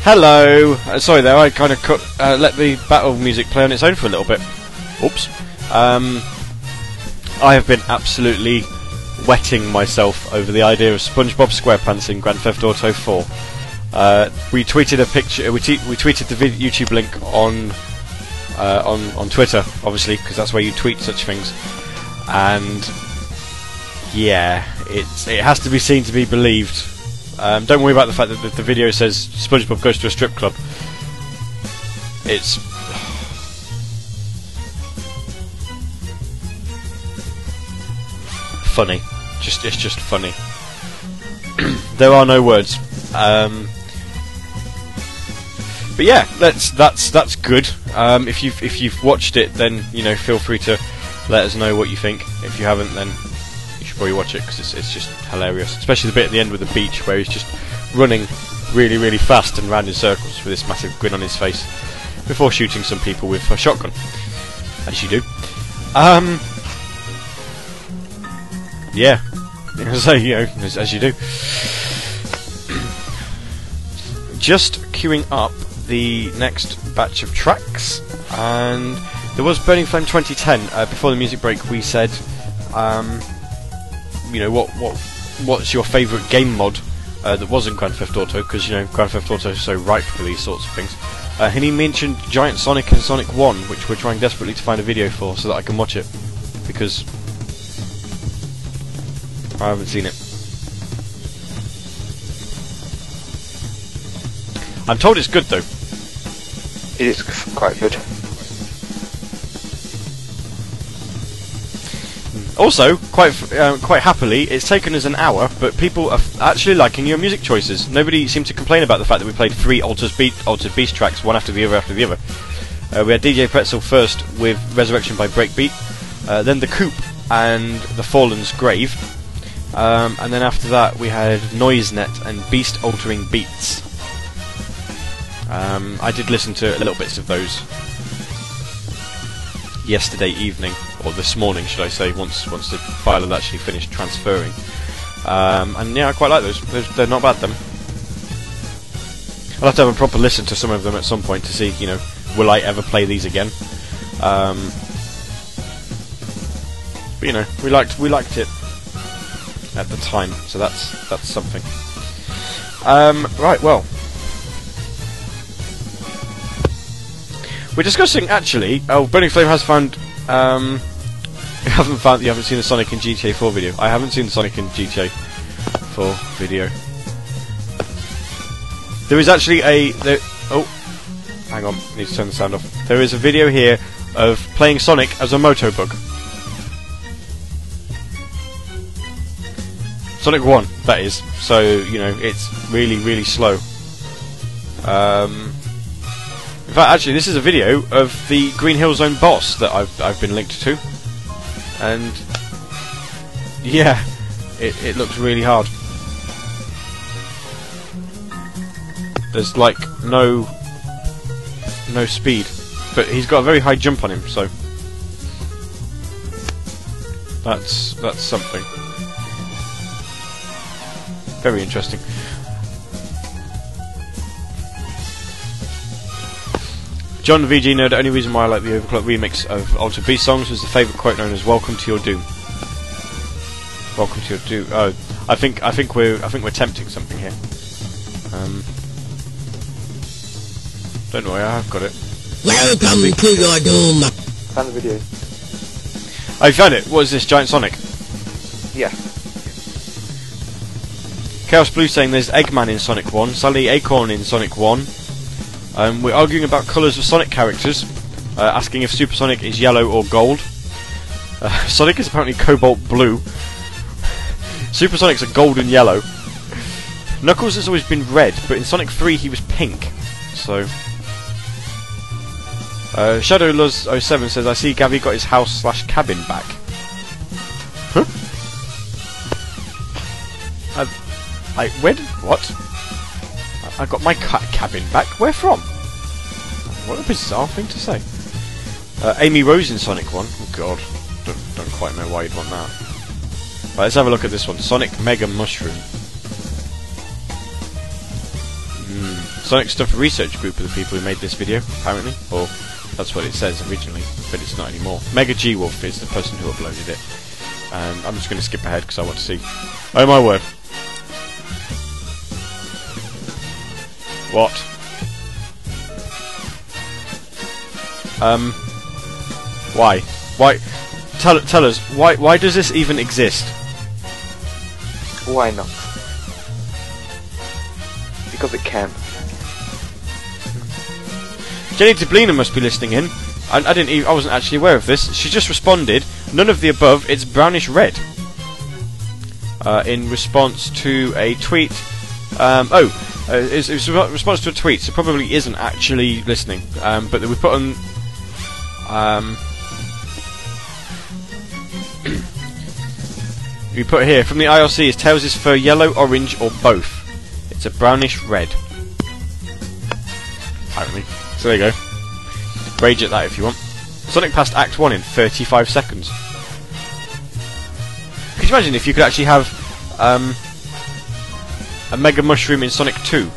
Hello. Uh, sorry there, I kind of cut, uh, let the battle music play on its own for a little bit. Oops. Um, I have been absolutely wetting myself over the idea of SpongeBob SquarePants in Grand Theft Auto 4. Uh, we tweeted a picture. We, we tweeted the vid- YouTube link on uh, on on Twitter, obviously, because that's where you tweet such things. And yeah, it's it has to be seen to be believed. Um, don't worry about the fact that the, the video says SpongeBob goes to a strip club. It's funny. Just it's just funny. there are no words. Um, but yeah, that's that's that's good. Um, if you've if you've watched it, then you know feel free to let us know what you think. If you haven't, then should probably watch it because it's it's just hilarious. Especially the bit at the end with the beach where he's just running really really fast and round in circles with this massive grin on his face before shooting some people with a shotgun, as you do. Um, yeah, so you know as, as you do. Just queuing up the next batch of tracks, and there was Burning Flame 2010. Uh, before the music break, we said, um, you know, what what what's your favourite game mod uh, that wasn't Grand Theft Auto? Because you know, Grand Theft Auto is so ripe for these sorts of things. Uh, and he mentioned Giant Sonic and Sonic 1, which we're trying desperately to find a video for so that I can watch it. Because I haven't seen it. I'm told it's good though. It is quite good. Also, quite um, quite happily, it's taken us an hour, but people are f- actually liking your music choices. Nobody seemed to complain about the fact that we played three Altered, Beat, Altered Beast tracks, one after the other after the other. Uh, we had DJ Pretzel first with Resurrection by Breakbeat, uh, then The Coop and The Fallen's Grave, um, and then after that we had NoiseNet and Beast Altering Beats. Um, I did listen to a little bits of those yesterday evening, or this morning, should I say, once once the file had actually finished transferring. Um, and yeah, I quite like those. They're, not bad. Them. I'll have to have a proper listen to some of them at some point to see, you know, will I ever play these again? Um, but you know, we liked we liked it at the time, so that's that's something. Um, right, well, We're discussing actually. Oh, Burning Flame has found. Um, you haven't found. You haven't seen the Sonic and GTA 4 video. I haven't seen the Sonic and GTA 4 video. There is actually a. There, oh, hang on. I need to turn the sound off. There is a video here of playing Sonic as a motobug. Sonic 1, that is. So, you know, it's really, really slow. Um, in fact, actually, this is a video of the Green Hill Zone boss that I've I've been linked to, and yeah, it it looks really hard. There's like no no speed, but he's got a very high jump on him, so that's that's something very interesting. John VG know the only reason why I like the OverClocked ReMix of Altered Beast songs was the favourite quote known as "Welcome to your doom." Welcome to your doom. Oh, I think I think we're I think we're tempting something here. Um, don't worry, I have got it. Welcome to your doom. Found the video. I found it. What is this giant Sonic? Yeah. Chaos Blue saying there's Eggman in Sonic 1, Sally Acorn in Sonic 1. Um, we're arguing about colours of Sonic characters, uh, asking if Super Sonic is yellow or gold. Uh, Sonic is apparently cobalt blue. Super Sonic's a golden yellow. Knuckles has always been red, but in Sonic 3 he was pink. So. Uh, Shadow Luz 07 says, I see Gavi got his house slash cabin back. Huh? I, I, did, what? I- got my ca- cabin back. Where from? What a bizarre thing to say. Uh, Amy Rose in Sonic 1. Oh god. Don't, don't quite know why you'd want that. Right, let's have a look at this one. Sonic Mega Mushroom. Hmm. Sonic Stuff Research Group are the people who made this video, apparently. Or that's what it says originally, but it's not anymore. Mega G Wolf is the person who uploaded it. And I'm just going to skip ahead because I want to see. Oh my word. What? Um. Why? Why? Tell tell us why why does this even exist? Why not? Because it can. Jenny Dublina must be listening in. I, I didn't. Even, I wasn't actually aware of this. She just responded. None of the above. It's brownish red. Uh, in response to a tweet. Um, oh, uh, it's, it's a response to a tweet. So probably isn't actually listening. Um, but we put on. Um, we put here from the IRC is Tails is fur yellow, orange, or both. It's a brownish red. Apparently. So there you go. Rage at that if you want. Sonic passed Act 1 in 35 seconds. Could you imagine if you could actually have um, a Mega Mushroom in Sonic 2?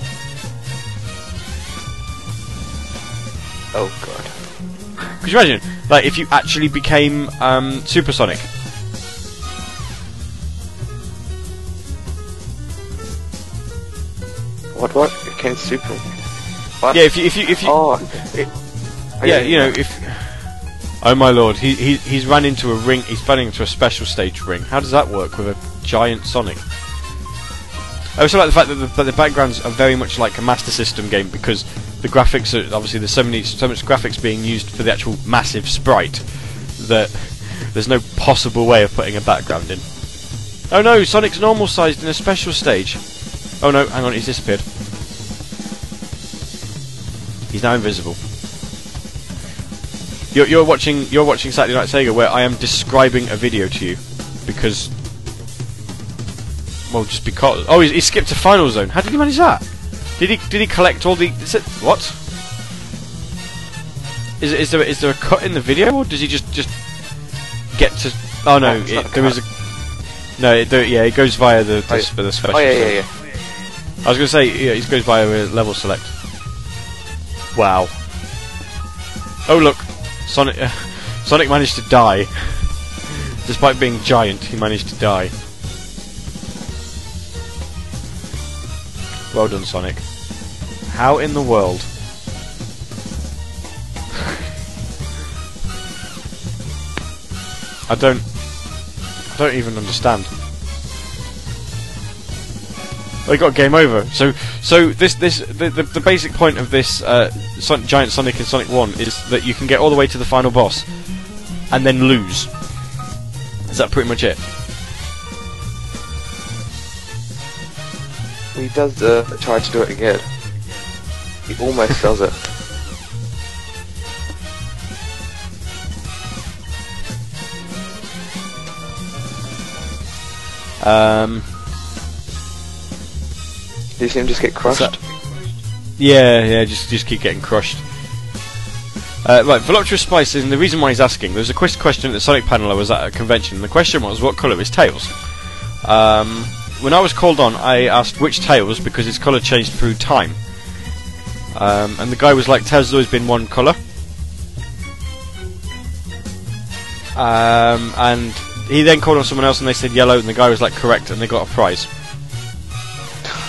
Oh god. Could you imagine? Like, if you actually became um, Supersonic? What? What? It came super. What? Yeah, if you, if you, if you, Oh. It, yeah, you know, know. if. Oh my lord, he, he he's run into a ring. He's running into a special stage ring. How does that work with a giant Sonic? I also like the fact that the, that the backgrounds are very much like a Master System game because the graphics are obviously there's so many so much graphics being used for the actual massive sprite that there's no possible way of putting a background in. Oh no, Sonic's normal sized in a special stage. Oh no, hang on, he's disappeared. He's now invisible. You're, you're watching you're watching Saturday Night Sega where I am describing a video to you because well just because oh he, he skipped to final zone. How did he manage that? Did he did he collect all the is it what? Is is there is there a cut in the video or does he just just get to Oh no, not it, a there is a no, it, there, yeah, it goes via the, the, Oh, the special. Oh yeah, yeah, yeah. I was going to say, yeah, it goes by a level select. Wow. Oh look, Sonic. Uh, Sonic managed to die. Despite being giant, he managed to die. Well done, Sonic. How in the world? I don't. I don't even understand. He got game over. So, so this, this, the, the, the basic point of this uh, Giant Sonic and Sonic One is that you can get all the way to the final boss, and then lose. Is that pretty much it? He does uh, try to do it again. He almost does it. Um, you see him just get crushed? yeah, yeah, just just keep getting crushed. Uh, right, Voluptuous Spice, and the reason why he's asking, there was a quiz question at the Sonic panel I was at a convention, and the question was, what colour is Tails? Um, when I was called on, I asked which Tails, because its colour changed through time. Um, and the guy was like, Tails has always been one colour. Um, and he then called on someone else and they said yellow, and the guy was like, correct, and they got a prize.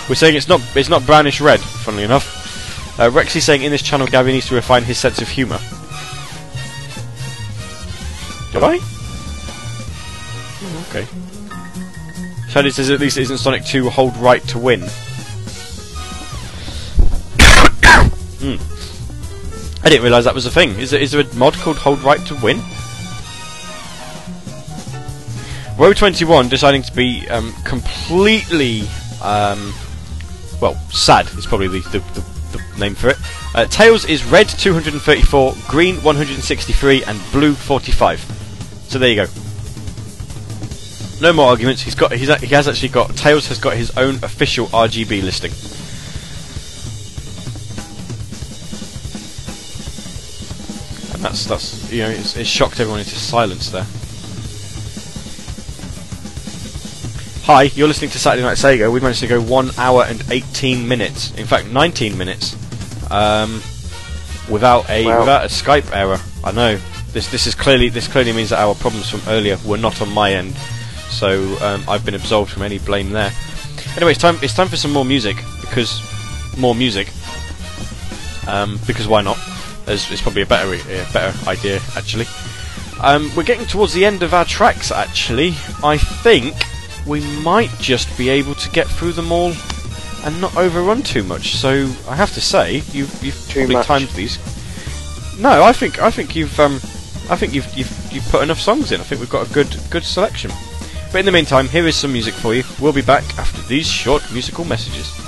We're saying it's not it's not brownish red, funnily enough. Uh, Rexy saying in this channel Gabby needs to refine his sense of humour. Did I? Oh, okay. Shady says at least it isn't Sonic 2 hold right to win. Hmm. I didn't realise that was a thing. Is there, is there a mod called Hold Right to Win? Row 21 deciding to be um, completely um, well, sad is probably the, the, the, the name for it. Uh, Tails is red 234, green 163, and blue 45. So there you go. No more arguments. He's got. He's, he has actually got. Tails has got his own official RGB listing. And that's that's you know it's, it's shocked everyone into silence there. Hi, you're listening to Saturday Night Sega. We've managed to go one hour and 18 minutes. In fact, 19 minutes. Um, without a Wow. without a Skype error. I know this this is clearly this clearly means that our problems from earlier were not on my end. So um, I've been absolved from any blame there. Anyway, it's time it's time for some more music because more music. Um, because why not? It's probably a better a better idea actually. Um, we're getting towards the end of our tracks actually. I think we might just be able to get through them all and not overrun too much. So I have to say, you've you've Too probably much. timed these. No, I think I think you've um, I think you've you've you've put enough songs in. I think we've got a good good selection. But in the meantime, here is some music for you. We'll be back after these short musical messages.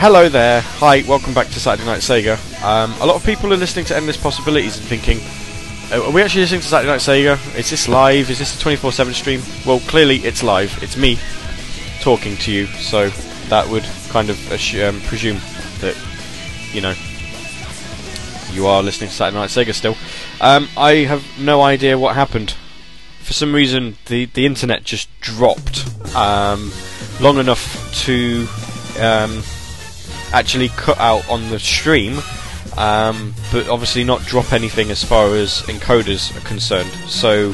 Hello there. Hi, welcome back to Saturday Night Sega. Um, a lot of people are listening to Endless Possibilities and thinking, "Oh, are we actually listening to Saturday Night Sega? Is this live? Is this a 24 7 stream? Well, clearly it's live. It's me talking to you, so that would kind of um, presume that, you know, you are listening to Saturday Night Sega still. Um, I have no idea what happened. For some reason, the, the internet just dropped um, long enough to um, actually cut out on the stream, um, but obviously not drop anything as far as encoders are concerned. So,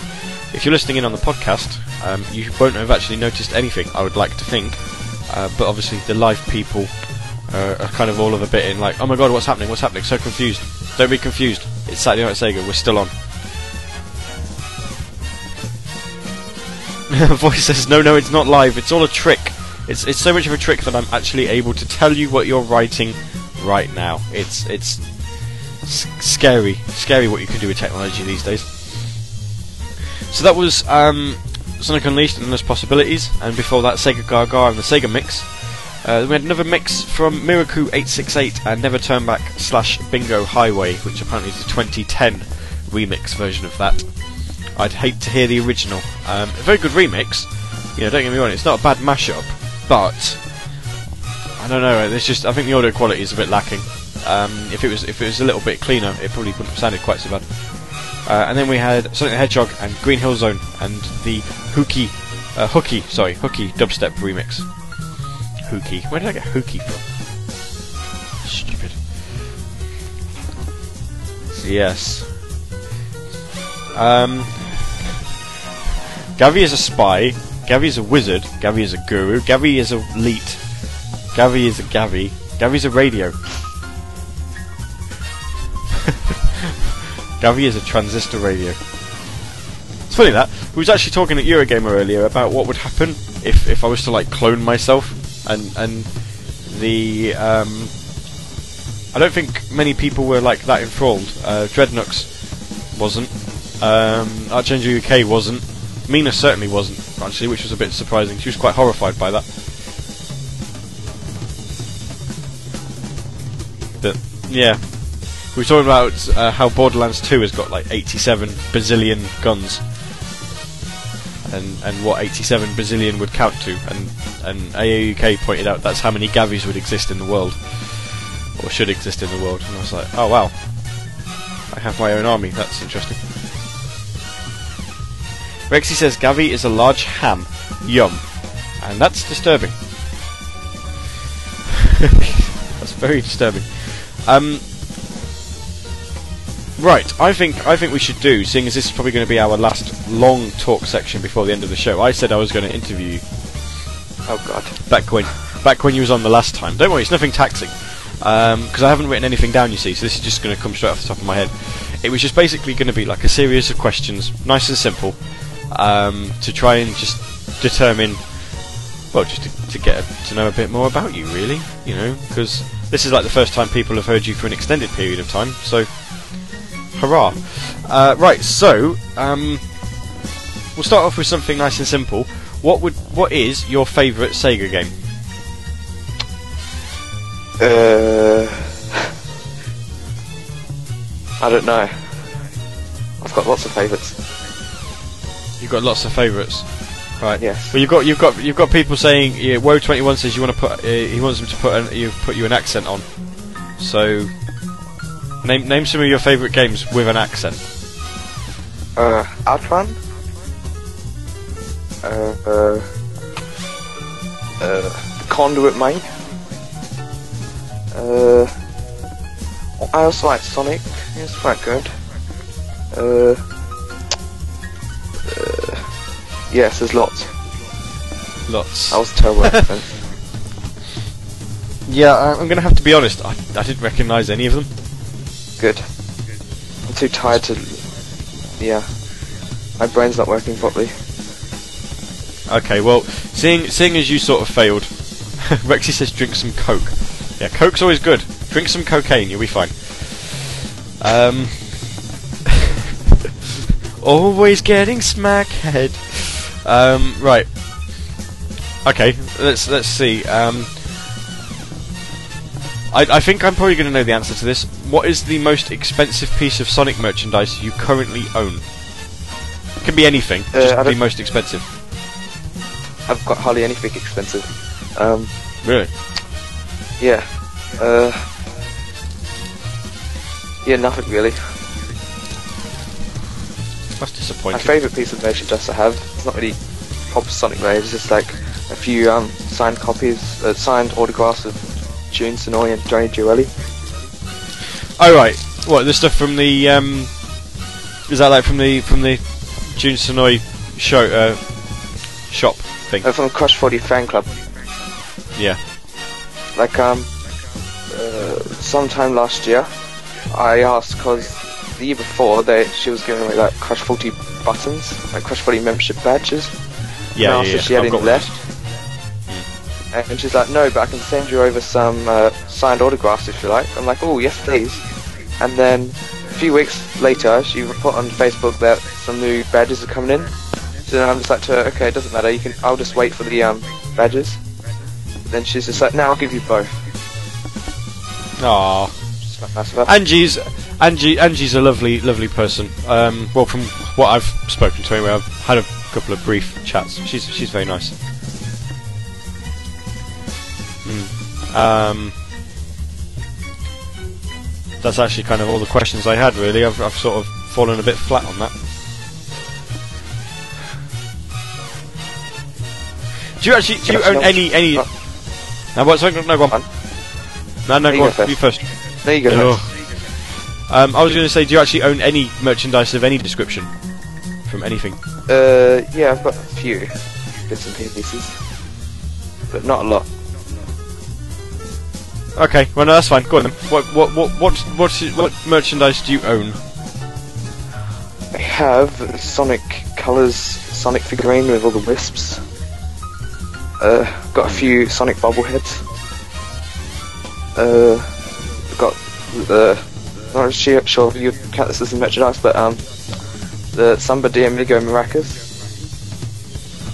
if you're listening in on the podcast, um, you won't have actually noticed anything. I would like to think, uh, but obviously the live people uh, are kind of all of a bit in like, oh my god, what's happening? What's happening? So confused. Don't be confused. It's Saturday Night Sega. We're still on. Voice says, no, no, it's not live. It's all a trick. It's it's so much of a trick that I'm actually able to tell you what you're writing right now. It's it's scary, scary what you can do with technology these days. So that was um, Sonic Unleashed and Endless Possibilities, and before that, Sega Gaga and the Sega Mix. Uh, we had another mix from Miraku868 and Never Turn Back slash Bingo Highway, which apparently is a 2010 remix version of that. I'd hate to hear the original. Um, a very good remix. You know, don't get me wrong, it's not a bad mashup, but I don't know. It's just I think the audio quality is a bit lacking. Um, if it was if it was a little bit cleaner, it probably wouldn't have sounded quite so bad. Uh, and then we had Sonic the Hedgehog and Green Hill Zone and the Hooky, uh, Hooky, sorry, Hooky dubstep remix. Hooky. Where did I get Hooky from? Stupid. Yes. Um, Gavi is a spy. Gavi is a wizard. Gavi is a guru. Gavi is a elite. Gavi is a Gavi. Gavi's a radio. Gavi is a transistor radio. It's funny that we was actually talking at Eurogamer earlier about what would happen if, if I was to like clone myself, and and the um, I don't think many people were like that enthralled. Uh, Dreadnux wasn't. Um, Archangel UK wasn't. Mina certainly wasn't actually, which was a bit surprising. She was quite horrified by that. But yeah, we were talking about uh, how Borderlands 2 has got like 87 bazillion guns, and and what 87 bazillion would count to, and and AAUK pointed out that's how many Gavis would exist in the world, or should exist in the world, and I was like, oh wow, I have my own army. That's interesting. Rexy says Gavi is a large ham. Yum. And that's disturbing. that's very disturbing. Um, right, I think I think we should do, seeing as this is probably going to be our last long talk section before the end of the show. I said I was going to interview you Oh god. back when back when you was on the last time. Don't worry, it's nothing taxing. Because I haven't written anything down, you see, so this is just going to come straight off the top of my head. It was just basically going to be like a series of questions, nice and simple, um, to try and just determine, well, just to, to get a, to know a bit more about you, really. You know, because this is like the first time people have heard you for an extended period of time, so hurrah! Uh, right, so um, we'll start off with something nice and simple. What would what is your favourite Sega game? Uh, I don't know. I've got lots of favourites. You've got lots of favourites, right? Yes. Well, you've got you've got you've got people saying yeah, Woe twenty one says you want to put uh, he wants them to put an, you put you an accent on. So name name some of your favourite games with an accent. Uh, Outrun. Uh, uh, uh, Conduit Mine. Uh, I also like Sonic. It's quite good. Uh, uh, yes, there's lots. Lots. That was a terrible. Yeah, I- I'm gonna have to be honest. I, I didn't recognise any of them. Good. I'm too tired to. Yeah. My brain's not working properly. Okay, well, seeing seeing as you sort of failed, Rexy says drink some coke. Yeah, coke's always good. Drink some cocaine, you'll be fine. Um, always getting smackhead. Um, right. Okay, let's let's see. Um, I, I think I'm probably going to know the answer to this. What is the most expensive piece of Sonic merchandise you currently own? Can be anything, Uh, just the most expensive. I've got hardly anything expensive. Um, Really? yeah. Uh, yeah, nothing really. That's My favourite piece of merchandise I have, it's not really proper Sonic related, it's just like a few um, signed copies, uh, signed autographs of Jun Senoue and Johnny Gioeli. Oh right. What the stuff from the um? Is that like from the from the Jun Senoue show uh shop thing? Uh, from Crush 40 fan club. Yeah. Like, um, uh, sometime last year, I asked because the year before they she was giving away like Crush 40 buttons, like Crush 40 membership badges. Yeah, and yeah, asked yeah. if she had I've any left. And she's like, no, but I can send you over some uh, signed autographs if you like. I'm like, oh, yes, please. And then a few weeks later, she put on Facebook that some new badges are coming in. So then I'm just like to her, okay, it doesn't matter. You can. I'll just wait for the um, badges. Then she's just like, now I'll give you both. Aw. Just like nice. Angie's Angie Angie's a lovely lovely person. Um, well, from what I've spoken to anyway, I've had a couple of brief chats. She's she's very nice. Mm. Um, that's actually kind of all the questions I had. Really, I've I've sort of fallen a bit flat on that. Do you actually do you own any any? Oh. No, what's no, go on. No, no, go on. You first. There you go. Um, I was going to say, do you actually own any merchandise of any description from anything? Uh, yeah, I've got a few bits and pieces, but not a lot. Okay, well no, that's fine. Go on then. What what what what what, what merchandise do you own? I have Sonic Colors Sonic figurine with all the wisps. Uh, got a few Sonic bobbleheads. Uh, got the. Not sure, sure if you count this as a merchandise, but um, the Samba de Amigo Maracas.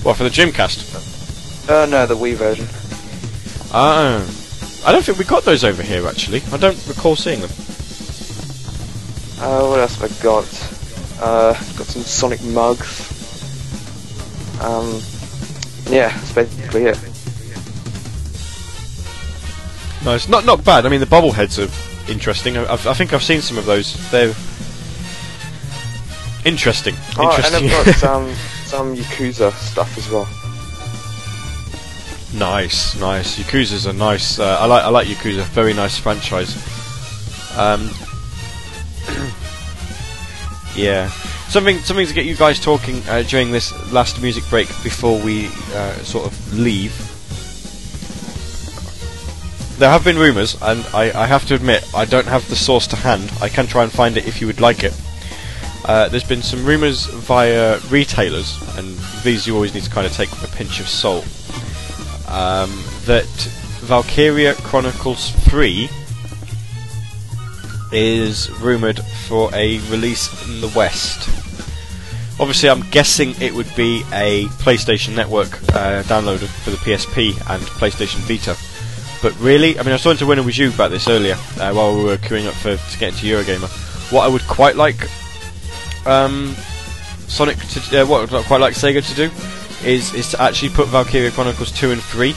What for the Dreamcast? Uh, no, the Wii version. Ah, I don't think we got those over here actually. I don't recall seeing them. Uh, what else have I got? Uh, got some Sonic mugs. Um, yeah, that's basically it. No, it's not not bad. I mean, the bobbleheads are interesting. I, I've, I think I've seen some of those. They're interesting. Oh, and Interesting. I've got some some Yakuza stuff as well. Nice, nice. Yakuza's a nice. Uh, I like. I like Yakuza. Very nice franchise. Um, yeah, something something to get you guys talking uh, during this last music break before we uh, sort of leave. There have been rumours, and I, I have to admit I don't have the source to hand. I can try and find it if you would like it. Uh, there's been some rumours via retailers, and these you always need to kind of take with a pinch of salt um, that Valkyria Chronicles 3 is rumoured for a release in the West. Obviously, I'm guessing it would be a PlayStation Network uh, downloader for the PSP and PlayStation Vita. But really, I mean, I was talking to Winner with you about this earlier uh, while we were queuing up for to get into Eurogamer. What I would quite like um, Sonic to uh, what I'd quite like Sega to do is is to actually put Valkyria Chronicles 2 and 3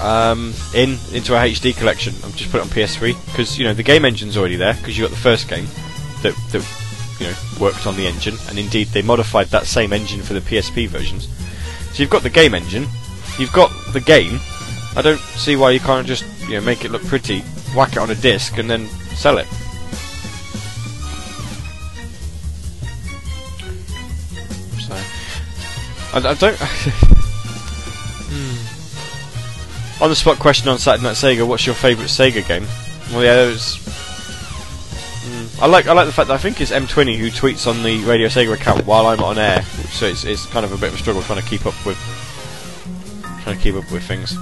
um, in into a HD collection. I'm just put it on PS3 because you know the game engine's already there because you got the first game that that you know worked on the engine, and indeed they modified that same engine for the PSP versions. So you've got the game engine, you've got the game. I don't see why you can't just you know make it look pretty, whack it on a disc, and then sell it. So I, I don't. Hmm. On the spot question on Saturday Night Sega: What's your favourite Sega game? Well, yeah, there's. Mm, I like I like the fact that I think it's M20 who tweets on the Radio Sega account while I'm on air, so it's it's kind of a bit of a struggle trying to keep up with trying to keep up with things.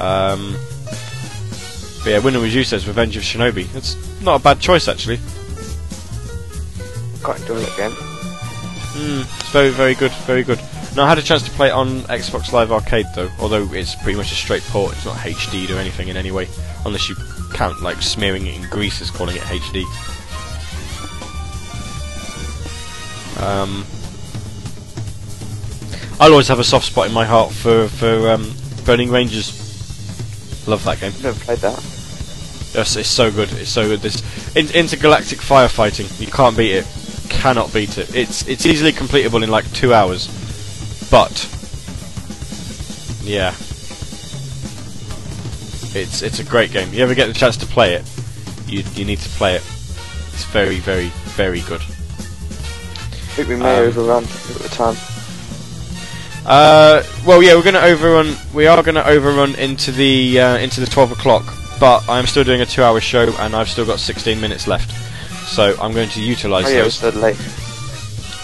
Um, but yeah, Winner was you says Revenge of Shinobi. It's not a bad choice actually. Quite enjoy that game. Mm, it's very, very good, very good. Now, I had a chance to play it on Xbox Live Arcade though, although it's pretty much a straight port. It's not HD'd or anything in any way. unless you count like smearing it in grease as calling it HD. Um, I'll always have a soft spot in my heart for for um, Burning Rangers. Love that game. Never played that. Yes, it's so good. It's so good. This in, intergalactic firefighting. You can't beat it. Cannot beat it. It's it's easily completable in like two hours. But yeah, it's it's a great game. You ever get the chance to play it, you you need to play it. It's very very very good. I think we may Um, overrun at the time. Uh, well, yeah, we're going to overrun. We are going to overrun into the uh, into the twelve o'clock, but I'm still doing a two-hour show, and I've still got 16 minutes left. So I'm going to utilise Oh yeah, those. late.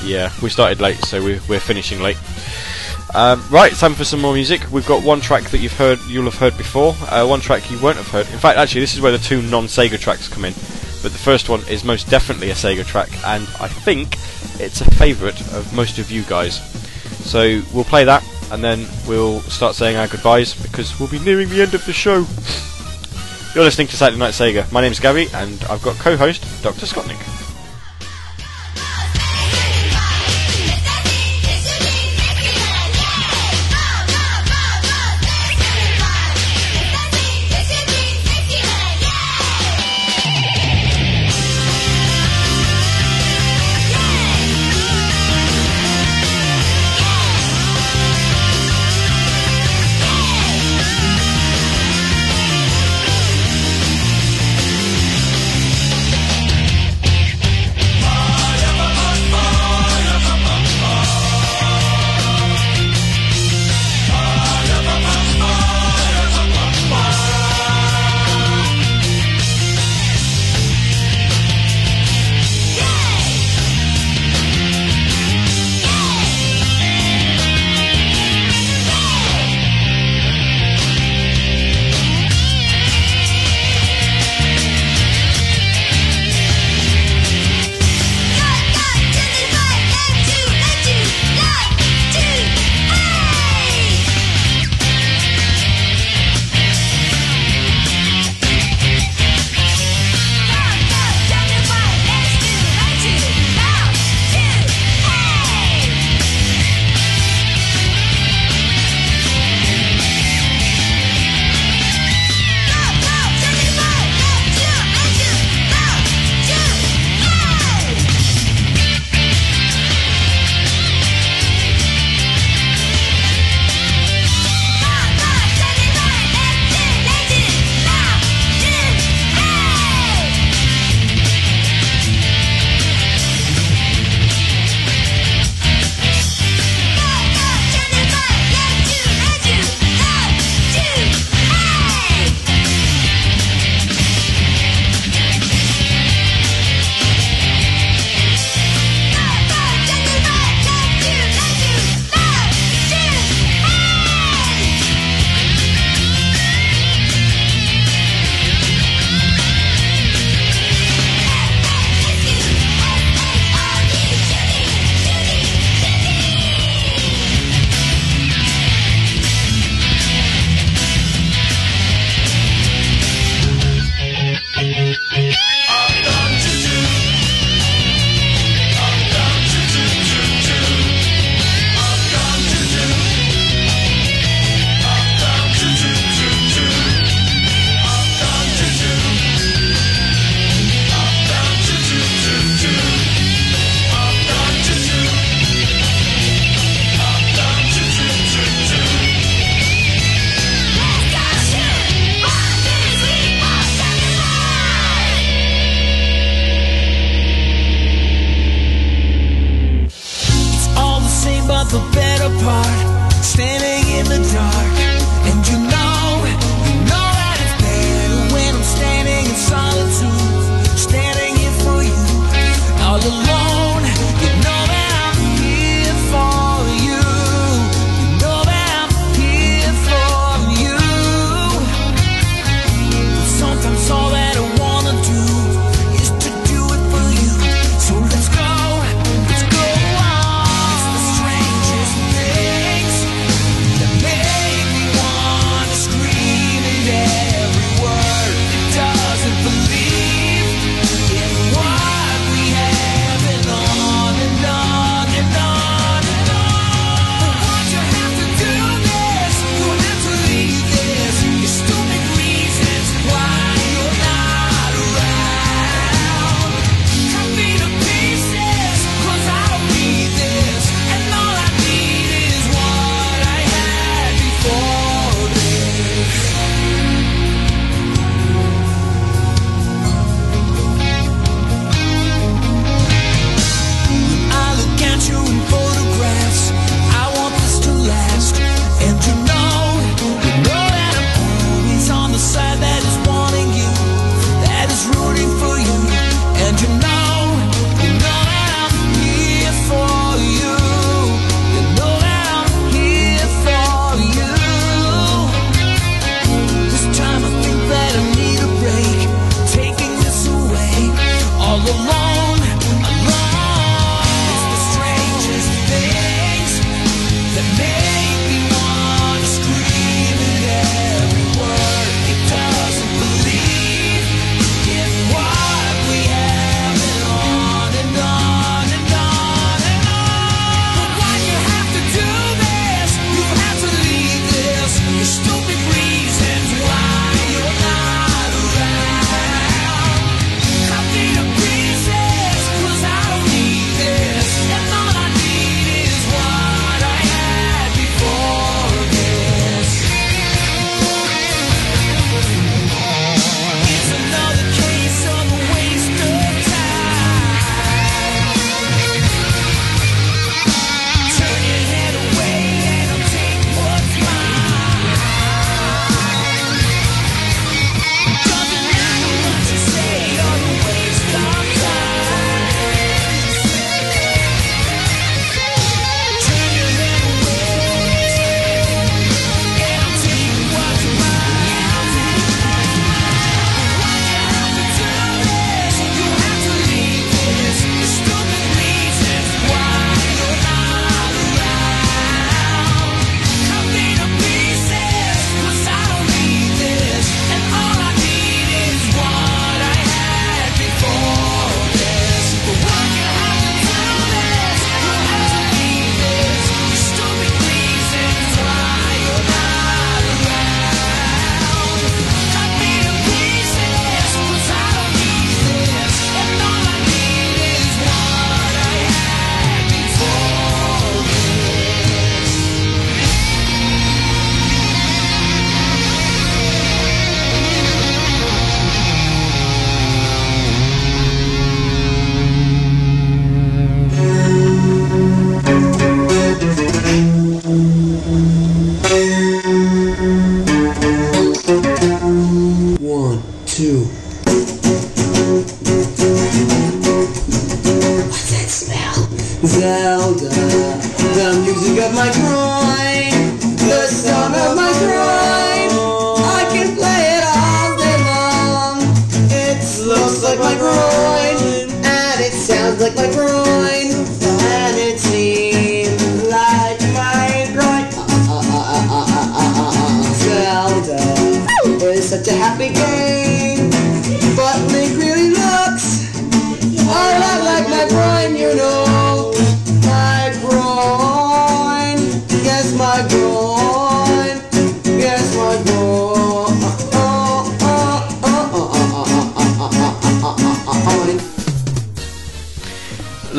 Yeah, we started late, so we're, we're finishing late. Um, right, time for some more music. We've got one track that you've heard, you'll have heard before. Uh, one track you won't have heard. In fact, actually, this is where the two non-Sega tracks come in. But the first one is most definitely a Sega track, and I think it's a favourite of most of you guys. So we'll play that, and then we'll start saying our goodbyes because we'll be nearing the end of the show. You're listening to Saturday Night Sega. My name's Gary, and I've got co-host Dr. Scottnik.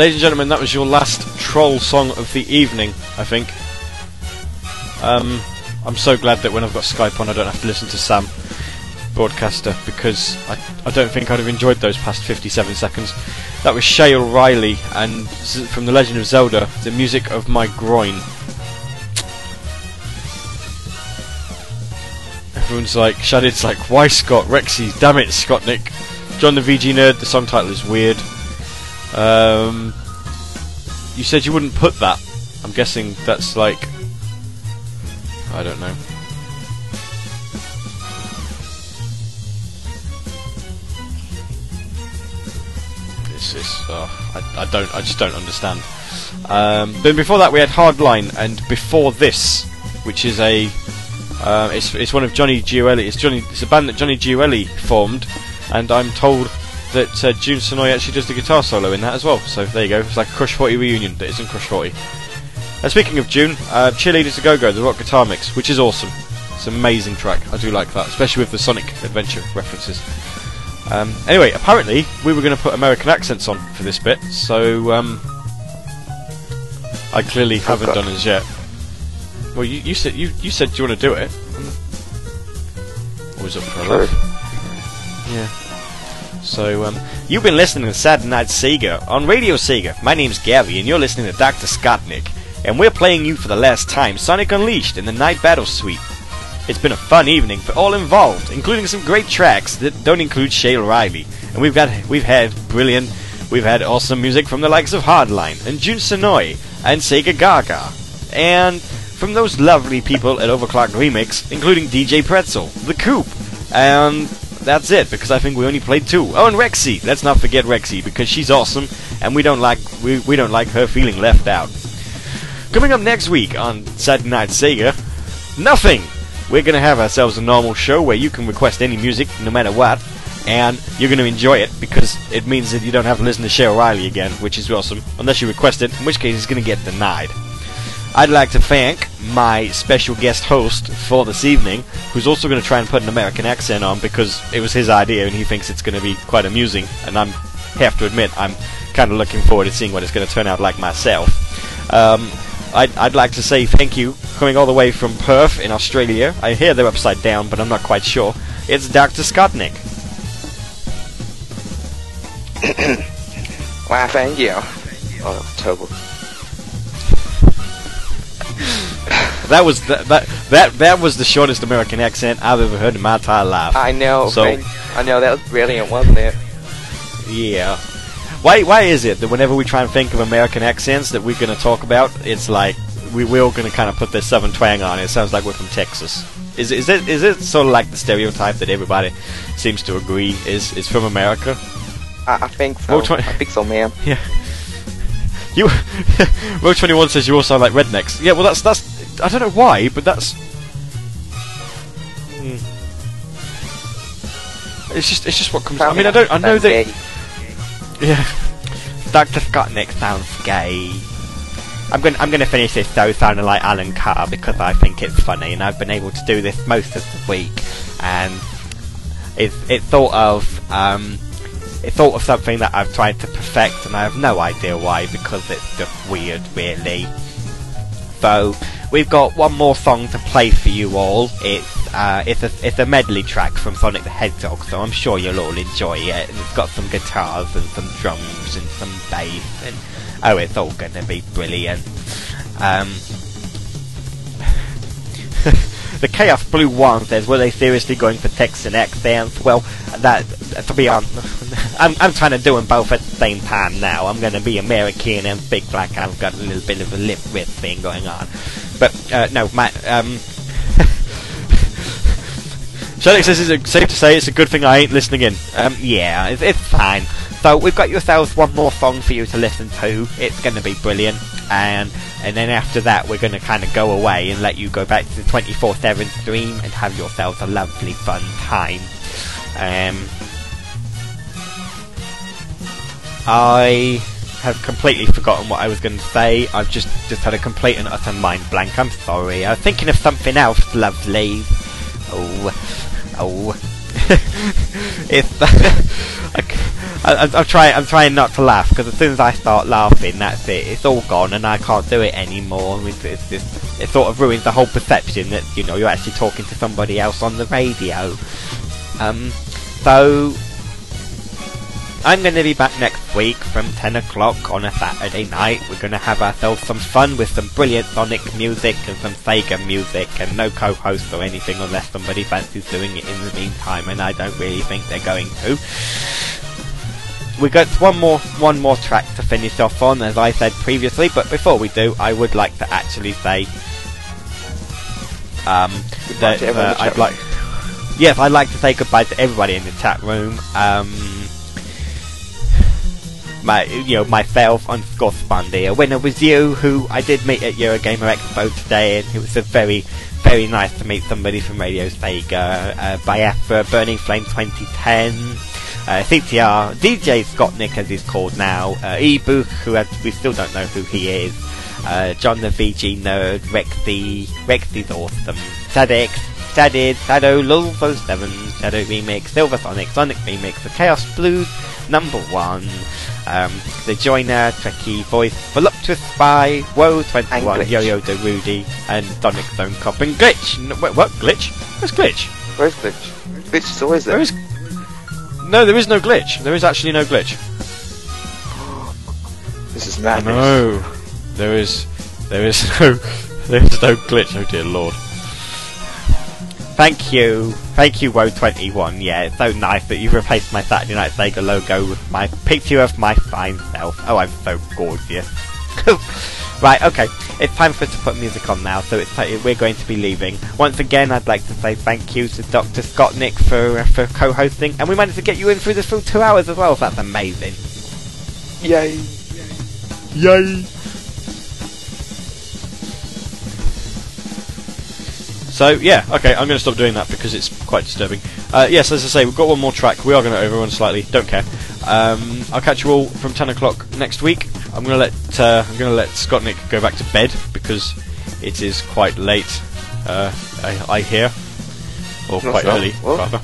Ladies and gentlemen, that was your last troll song of the evening, I think. Um, I'm so glad that when I've got Skype on, I don't have to listen to Sam, broadcaster, because I, I don't think I'd have enjoyed those past 57 seconds. That was Shay O'Reilly, and from The Legend of Zelda, the music of my groin. Everyone's like, Shadid's like, why Scott? Rexy, damn it, Scott Nick. John the VG Nerd, the song title is weird. Um, you said you wouldn't put that. I'm guessing that's like. I don't know. This is. Oh, I, I don't. I just don't understand. Um, before that we had Hardline, and before this, which is a. Uh, it's it's one of Johnny Gioeli. It's Johnny. It's a band that Johnny Gioeli formed, and I'm told that uh, Jun Senoue actually does the guitar solo in that as well. So there you go. It's like a Crush 40 reunion that isn't Crush 40. And speaking of June, uh, Cheerleaders to Go Go, the rock guitar mix, which is awesome. It's an amazing track. I do like that, especially with the Sonic Adventure references. Um, anyway, apparently we were going to put American accents on for this bit, so um, I clearly haven't God. done as yet. Well, you, you said you, you said do you want to do it? Was it for a laugh? Yeah. So, um, you've been listening to Saturday Night Sega on Radio Sega. My name's Gary, and you're listening to Dr. Scottnik. And we're playing you for the last time Sonic Unleashed in the Night Battle Suite. It's been a fun evening for all involved, including some great tracks that don't include Shay Riley. And we've got we've had brilliant, we've had awesome music from the likes of Hardline and Jun Senoue and Sega Gaga, and from those lovely people at OverClocked ReMix, including DJ Pretzel, The Coop, and that's it because I think we only played two. Oh, and Rexy. Let's not forget Rexy because she's awesome, and we don't like we, we don't like her feeling left out. Coming up next week on Saturday Night Sega, nothing. We're gonna have ourselves a normal show where you can request any music, no matter what, and you're gonna enjoy it because it means that you don't have to listen to Shay O'Reilly again, which is awesome, unless you request it, in which case it's gonna get denied. I'd like to thank my special guest host for this evening, who's also going to try and put an American accent on because it was his idea and he thinks it's going to be quite amusing. And I'm have to admit I'm kind of looking forward to seeing what it's going to turn out like myself. Um, I'd, I'd like to say thank you, coming all the way from Perth in Australia. I hear they're upside down, but I'm not quite sure. It's Dr. Scottnik. Wow, thank you. Oh, terrible. That was th- that that that was the shortest American accent I've ever heard in my entire life. I know. So- I know that was brilliant, wasn't it? Yeah. Why why is it that whenever we try and think of American accents that we're going to talk about, it's like we, we're all going to kind of put this southern twang on it. It sounds like we're from Texas. Is is it is it sort of like the stereotype that everybody seems to agree is is from America? I, I think so. Twen- I think so, ma'am. Yeah. You Row twenty one says you all sound like rednecks. Yeah, well that's that's I don't know why, but that's Hmm. It's just it's just what comes Out. I mean I don't I know that Yeah. Dr. Scottnik sounds gay. I'm going I'm going to finish this though sounding like Alan Carr because I think it's funny and I've been able to do this most of the week and it's it's sort of um it's sort of something that I've tried to perfect and I have no idea why because it's just weird really. So we've got one more song to play for you all. It's uh, it's a it's a medley track from Sonic the Hedgehog, so I'm sure you'll all enjoy it. And it's got some guitars and some drums and some bass, and oh, it's all gonna be brilliant. Um, the Chaos Blue One says, were they seriously going for Texan accents? Well, that to be honest, I'm, I'm trying to do them both at the same time now. I'm going to be American and big black. I've got a little bit of a lip rip thing going on. But uh, no, Matt. um. Shelly says it's safe to say it's a good thing I ain't listening in. Um, yeah, it's, it's fine. So we've got yourselves one more song for you to listen to. It's going to be brilliant, and and then after that we're going to kind of go away and let you go back to the 24/7 stream and have yourselves a lovely fun time. Um, I have completely forgotten what I was going to say. I've just just had a complete and utter mind blank. I'm sorry. I was thinking of something else lovely. Oh, oh. it's. I, I'm trying. I'm trying not to laugh because as soon as I start laughing, that's it. It's all gone, and I can't do it anymore. It's, it's just. It sort of ruins the whole perception that you know you're actually talking to somebody else on the radio. Um. So I'm going to be back next week from 10 o'clock on a Saturday night. We're going to have ourselves some fun with some brilliant Sonic music and some Sega music and no co-host or anything unless somebody fancies doing it in the meantime and I don't really think they're going to. We got one more one more track to finish off on as I said previously, but before we do, I would like to actually say um, Goodbye that to everyone in uh, I'd like Yes, I'd like to say goodbye to everybody in the chat room. Um, my, you know, myself underscore Spundy. A winner was you, who I did meet at Eurogamer Expo today, and it was a very, very nice to meet somebody from Radio Sega. Uh, Biafra, Burning Flame 2010, uh, CTR, DJ Scottnik as he's called now, uh, Ebook, who has, we still don't know who he is, uh, John the VG Nerd, Rexy, Rexy's awesome, Sadix, Shadid, Shadow, Lulvo 7, Shadow Remix, Silver Sonic, Sonic Remix, The Chaos Blues, number one, um, The Joiner, Trekkie Voice, Voluptuous Spy, Woe 21, And Yo-Yo the Rudy, and Sonic Zone Cop, and Glitch! No, wait, what? Glitch? Where's Glitch? Where's Glitch? Glitch is always there. There is. No, there is no glitch. There is actually no glitch. This is madness. No, there is. There is no. There is no glitch. Oh dear lord. Thank you. Thank you, Woe21. Yeah, it's so nice that you've replaced my Saturday Night Sega logo with my picture of my fine self. Oh, I'm so gorgeous. right, okay. It's time for us to put music on now, so it's we're going to be leaving. Once again, I'd like to say thank you to Dr. Scottnik for uh, for co-hosting, and we managed to get you in through this full two hours as well, that's amazing. Yay. Yay. Yay! So yeah, okay, I'm going to stop doing that because it's quite disturbing. Uh, yes, as I say, we've got one more track. We are going to overrun slightly. Don't care. Um, I'll catch you all from 10 o'clock next week. I'm going to let uh, I'm going to let Scottnik go back to bed because it is quite late. Uh, I, I hear, or quite it's early, What? rather.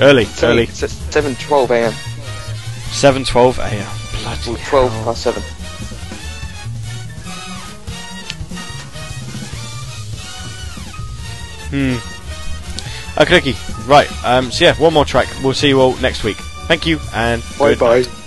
Early, early. It's at 7.12 a.m. 7:12 a.m. Bloody 12 hell. past 7. Hmm. Okay, okay. Right. Um. So yeah, one more track. We'll see you all next week. Thank you and bye bye. night.